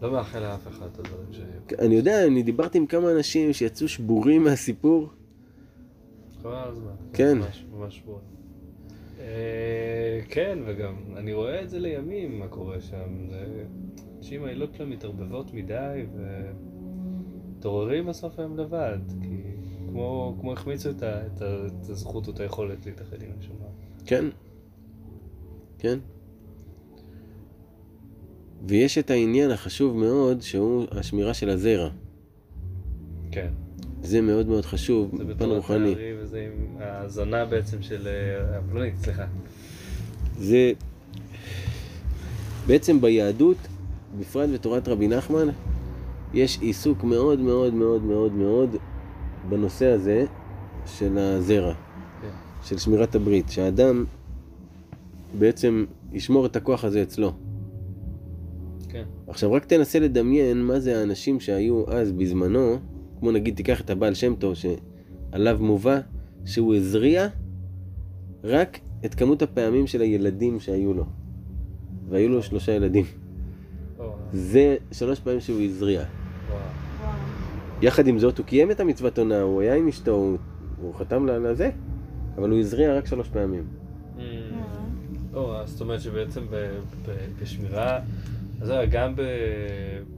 לא מאחל לאף אחד את הדברים שהיו.
אני יודע, אני דיברתי עם כמה אנשים שיצאו שבורים מהסיפור.
על הזמן.
כן.
ממש, ממש שבוע. אה, כן, וגם אני רואה את זה לימים, מה קורה שם. אנשים העילות שלהם מתערבבות מדי, ומתעוררים בסוף הם לבד. כי כמו, כמו החמיצו את, ה, את, ה, את הזכות או את היכולת להתאחד עם הנשמה.
כן. כן. ויש את העניין החשוב מאוד, שהוא השמירה של הזרע.
כן.
זה מאוד מאוד חשוב,
זה
בפן
בתור
רוחני.
וזה עם ההזנה בעצם של אה, הפלונית, סליחה.
זה בעצם ביהדות, בפרט בתורת רבי נחמן, יש עיסוק מאוד מאוד מאוד מאוד מאוד בנושא הזה של הזרע,
כן.
של שמירת הברית, שהאדם בעצם ישמור את הכוח הזה אצלו.
כן.
עכשיו רק תנסה לדמיין מה זה האנשים שהיו אז בזמנו, כמו נגיד תיקח את הבעל שם טוב שעליו מובא, שהוא הזריע רק את כמות הפעמים של הילדים שהיו לו. והיו לו שלושה ילדים.
או,
זה שלוש פעמים שהוא הזריע. יחד עם זאת הוא קיים את המצוות עונה, הוא היה עם אשתו, הוא, הוא חתם לזה, אבל הוא הזריע רק שלוש פעמים.
אז זאת אומרת שבעצם בשמירה, אז זהו, גם ב,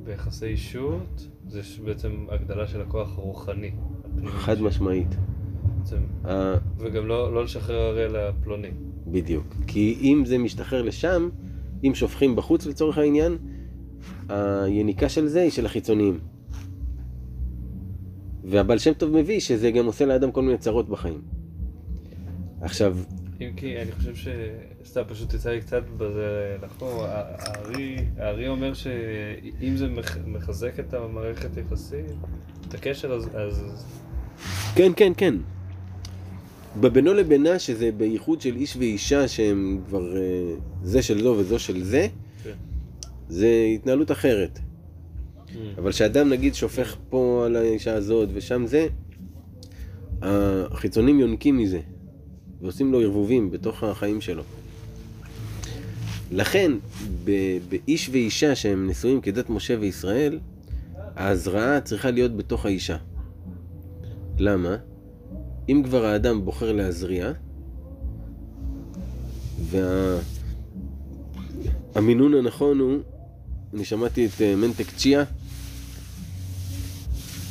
ביחסי אישות, זה בעצם הגדלה של הכוח הרוחני.
חד משמעית.
וגם לא, לא לשחרר הרי לפלוני.
בדיוק. כי אם זה משתחרר לשם, אם שופכים בחוץ לצורך העניין, היניקה של זה היא של החיצוניים. והבעל שם טוב מביא שזה גם עושה לאדם כל מיני צרות בחיים. עכשיו,
אם כי אני חושב ש... סתם, פשוט יצא לי קצת בזה לחקור. ה- הארי, הארי אומר שאם זה מח- מחזק את המערכת יחסים, את הקשר, אז... אז...
כן, כן, כן. בבינו לבינה, שזה בייחוד של איש ואישה שהם כבר אה, זה של זו וזו של זה,
כן.
זה התנהלות אחרת. אבל כשאדם נגיד שופך פה על האישה הזאת ושם זה, החיצונים יונקים מזה, ועושים לו ערבובים בתוך החיים שלו. לכן, באיש ואישה שהם נשואים כדת משה וישראל, ההזרעה צריכה להיות בתוך האישה. למה? אם כבר האדם בוחר להזריע, והמינון הנכון הוא, אני שמעתי את אה, מנטק צ'יה,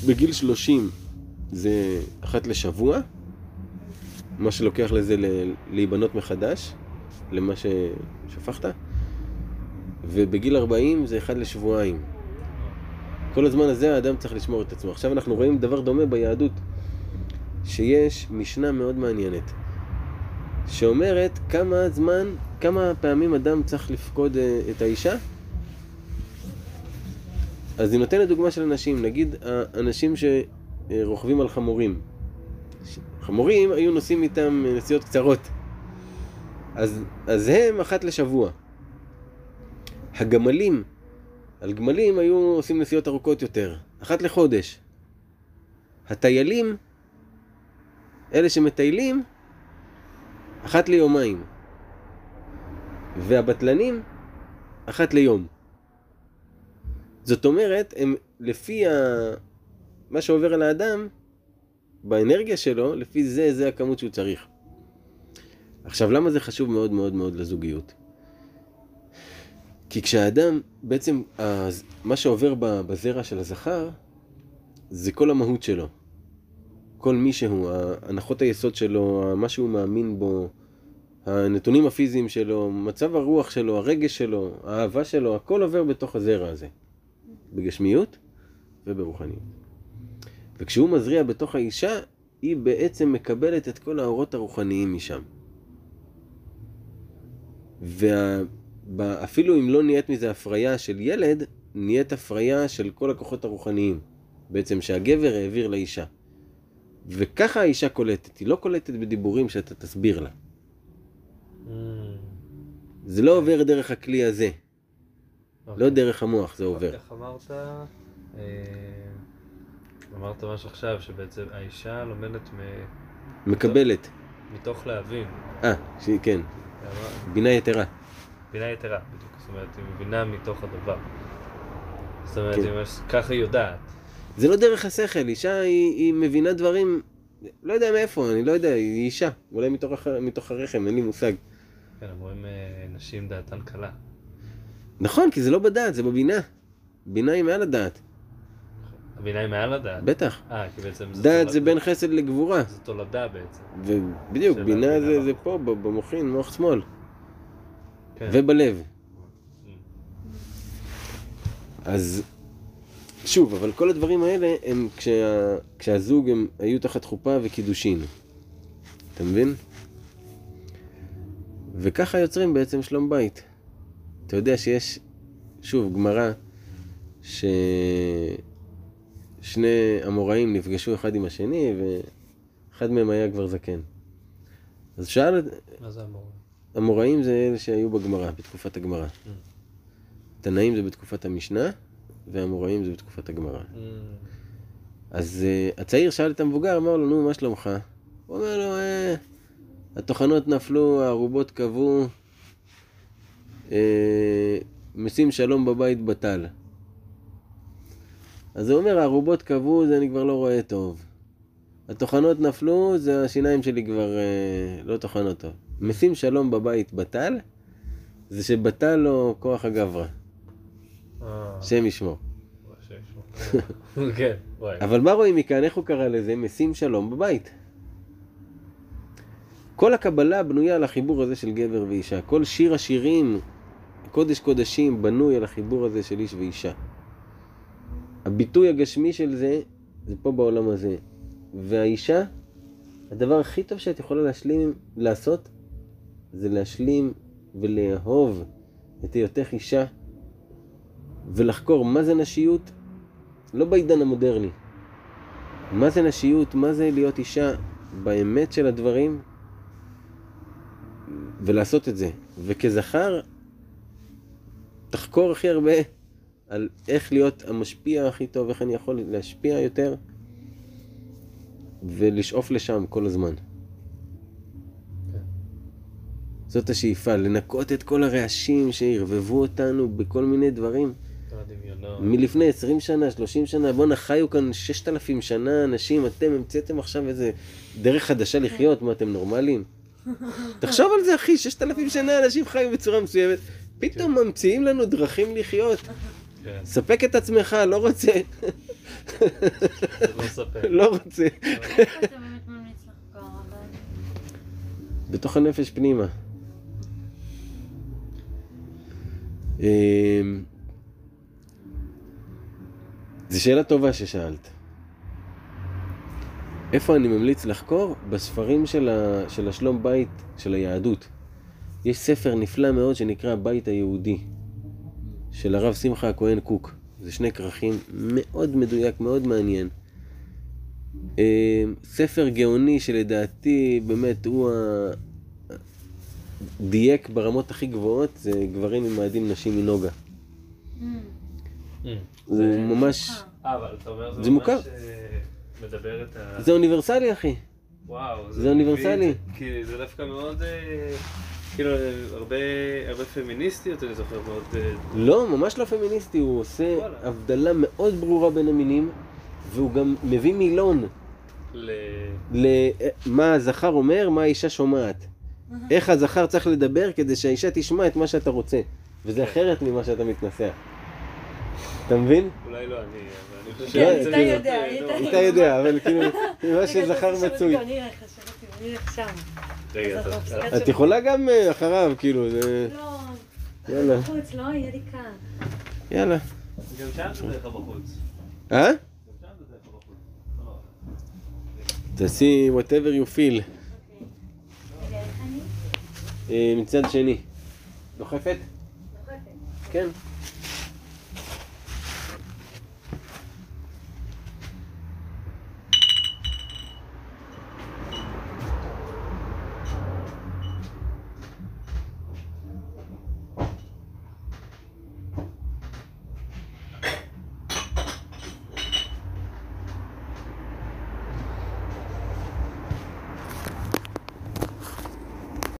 בגיל 30 זה אחת לשבוע, מה שלוקח לזה ל- להיבנות מחדש, למה ששפכת, ובגיל 40 זה אחד לשבועיים. כל הזמן הזה האדם צריך לשמור את עצמו. עכשיו אנחנו רואים דבר דומה ביהדות, שיש משנה מאוד מעניינת, שאומרת כמה זמן, כמה פעמים אדם צריך לפקוד אה, את האישה. אז היא נותנת דוגמה של אנשים, נגיד האנשים שרוכבים על חמורים. חמורים היו נוסעים איתם נסיעות קצרות. אז, אז הם אחת לשבוע. הגמלים, על גמלים היו עושים נסיעות ארוכות יותר, אחת לחודש. הטיילים, אלה שמטיילים, אחת ליומיים. והבטלנים, אחת ליום. זאת אומרת, הם לפי ה... מה שעובר על האדם, באנרגיה שלו, לפי זה, זה הכמות שהוא צריך. עכשיו, למה זה חשוב מאוד מאוד מאוד לזוגיות? כי כשהאדם, בעצם, אז, מה שעובר בזרע של הזכר, זה כל המהות שלו. כל מי שהוא, הנחות היסוד שלו, מה שהוא מאמין בו, הנתונים הפיזיים שלו, מצב הרוח שלו, הרגש שלו, האהבה שלו, הכל עובר בתוך הזרע הזה. בגשמיות וברוחניות. וכשהוא מזריע בתוך האישה, היא בעצם מקבלת את כל האורות הרוחניים משם. ואפילו אם לא נהיית מזה הפריה של ילד, נהיית הפריה של כל הכוחות הרוחניים. בעצם שהגבר העביר לאישה. וככה האישה קולטת, היא לא קולטת בדיבורים שאתה תסביר לה.
Mm,
זה לא עובר דרך הכלי הזה, לא
אוקיי.
דרך המוח, זה עובר.
איך אמרת? אה, אמרת ממש עכשיו שבעצם האישה לומדת מ-
מקבלת.
מתוך להבין.
אה, כן, בינה יתרה.
בינה יתרה, בדיוק. זאת אומרת, היא מבינה מתוך הדבר. זאת אומרת,
כן.
היא ממש, ככה היא יודעת.
זה לא דרך השכל, אישה היא, היא מבינה דברים, לא יודע מאיפה, אני לא יודע, היא אישה, אולי מתוך. מתוך הרחם, אין לי מושג.
כן, אומרים אה, נשים דעתן קלה.
נכון, כי זה לא בדעת, זה בבינה. בינה היא מעל הדעת,
הבינה היא מעל הדעת.
בטח.
אה, כי בעצם זה
דעת זה בין חסד לגבורה.
זה תולדה בעצם.
ובדיוק,
של
בינה זה,
לא.
זה פה, ב- במוחין, מוח שמאל.
כן.
ובלב.
Mm.
אז שוב, אבל כל הדברים האלה הם כשה, כשהזוג הם היו תחת חופה וקידושין. אתה מבין? וככה יוצרים בעצם שלום בית. אתה יודע שיש, שוב, גמרא, ששני אמוראים נפגשו אחד עם השני, ואחד מהם היה כבר זקן. אז שאל,
מה זה אמור?
אמוראים זה אלה שהיו בגמרא, בתקופת הגמרא.
Mm.
תנאים זה בתקופת המשנה, והאמוראים זה בתקופת הגמרא.
Mm.
אז uh, הצעיר שאל את המבוגר, אמר לו, נו, מה שלומך? הוא אומר לו, אה, הטוחנות נפלו, הערובות קבעו, משים שלום בבית בטל. אז הוא אומר, הערובות קבעו, זה אני כבר לא רואה טוב. הטוחנות נפלו, זה השיניים שלי כבר אה, לא טוחנות טוב. משים שלום בבית בטל, זה שבטל לו כוח הגברא,
אה,
השם ישמור. <laughs>
כן.
אבל מה רואים מכאן? איך הוא קרא לזה? משים שלום בבית. כל הקבלה בנויה על החיבור הזה של גבר ואישה. כל שיר השירים, קודש קודשים, בנוי על החיבור הזה של איש ואישה. הביטוי הגשמי של זה, זה פה בעולם הזה. והאישה, הדבר הכי טוב שאת יכולה להשלים, לעשות, זה להשלים ולאהוב את היותך אישה, ולחקור מה זה נשיות, לא בעידן המודרני. מה זה נשיות, מה זה להיות אישה באמת של הדברים, ולעשות את זה. וכזכר, תחקור הכי הרבה על איך להיות המשפיע הכי טוב, איך אני יכול להשפיע יותר, ולשאוף לשם כל הזמן.
כן.
זאת השאיפה, לנקות את כל הרעשים שערבבו אותנו בכל מיני דברים. מלפני 20 שנה, 30 שנה, בואנה חיו כאן 6,000 שנה אנשים, אתם המצאתם עכשיו איזה דרך חדשה לחיות, מה אתם נורמלים? <laughs> תחשוב על זה אחי, 6,000 שנה אנשים חיו בצורה מסוימת, פתאום ממציאים לנו דרכים לחיות.
כן,
ספק את עצמך, לא רוצה,
לא ספק.
לא רוצה.
איפה אתה באמת ממליץ לחקור, אבל...
בתוך הנפש פנימה. אמ, זו שאלה טובה ששאלת. איפה אני ממליץ לחקור? בספרים של, ה... של השלום בית של היהדות. יש ספר נפלא מאוד שנקרא הבית היהודי, של הרב שמחה הכהן קוק. זה שני כרכים, מאוד מדויק, מאוד מעניין. אמ, ספר גאוני שלדעתי באמת הוא ה... דייק ברמות הכי גבוהות, זה גברים ממאדים נשים מנוגה.
Mm.
הוא
זה-
ממש...
אה, אבל אתה אומר
זה מוכר.
אה, מדבר את ה...
זה אוניברסלי אחי.
וואו.
זה אוניברסלי.
כי זה דווקא מאוד... אה, כאילו, הרבה, הרבה פמיניסטיות, אני זוכר מאוד. אה,
לא, ממש לא פמיניסטי, הוא עושה
וואלה.
הבדלה מאוד ברורה בין המינים, והוא גם מביא מילון
ל...
למה הזכר אומר, מה האישה שומעת. איך הזכר צריך לדבר כדי שהאישה תשמע את מה שאתה רוצה. וזה אחרת ממה שאתה מתנסח. אתה מבין?
אולי לא אני, אבל אני חושב
כן,
שזה
אתה
להיות,
יודע,
אה,
היית-
נו,
אתה יודע, אבל כאילו, <laughs> מה שזכר מצוי.
אני אלך, חשבתי, אני אלך שם.
את יכולה גם אה, אחריו, כאילו, זה...
לא,
יאללה,
בחוץ, לא, יהיה לי כאן.
יאללה.
גם שם זה דרך בחוץ.
אה?
גם שם זה דרך בחוץ. לא.
תעשי whatever you feel.
אני?
אה, מצד שני. דוחפת?
דוחפת.
כן.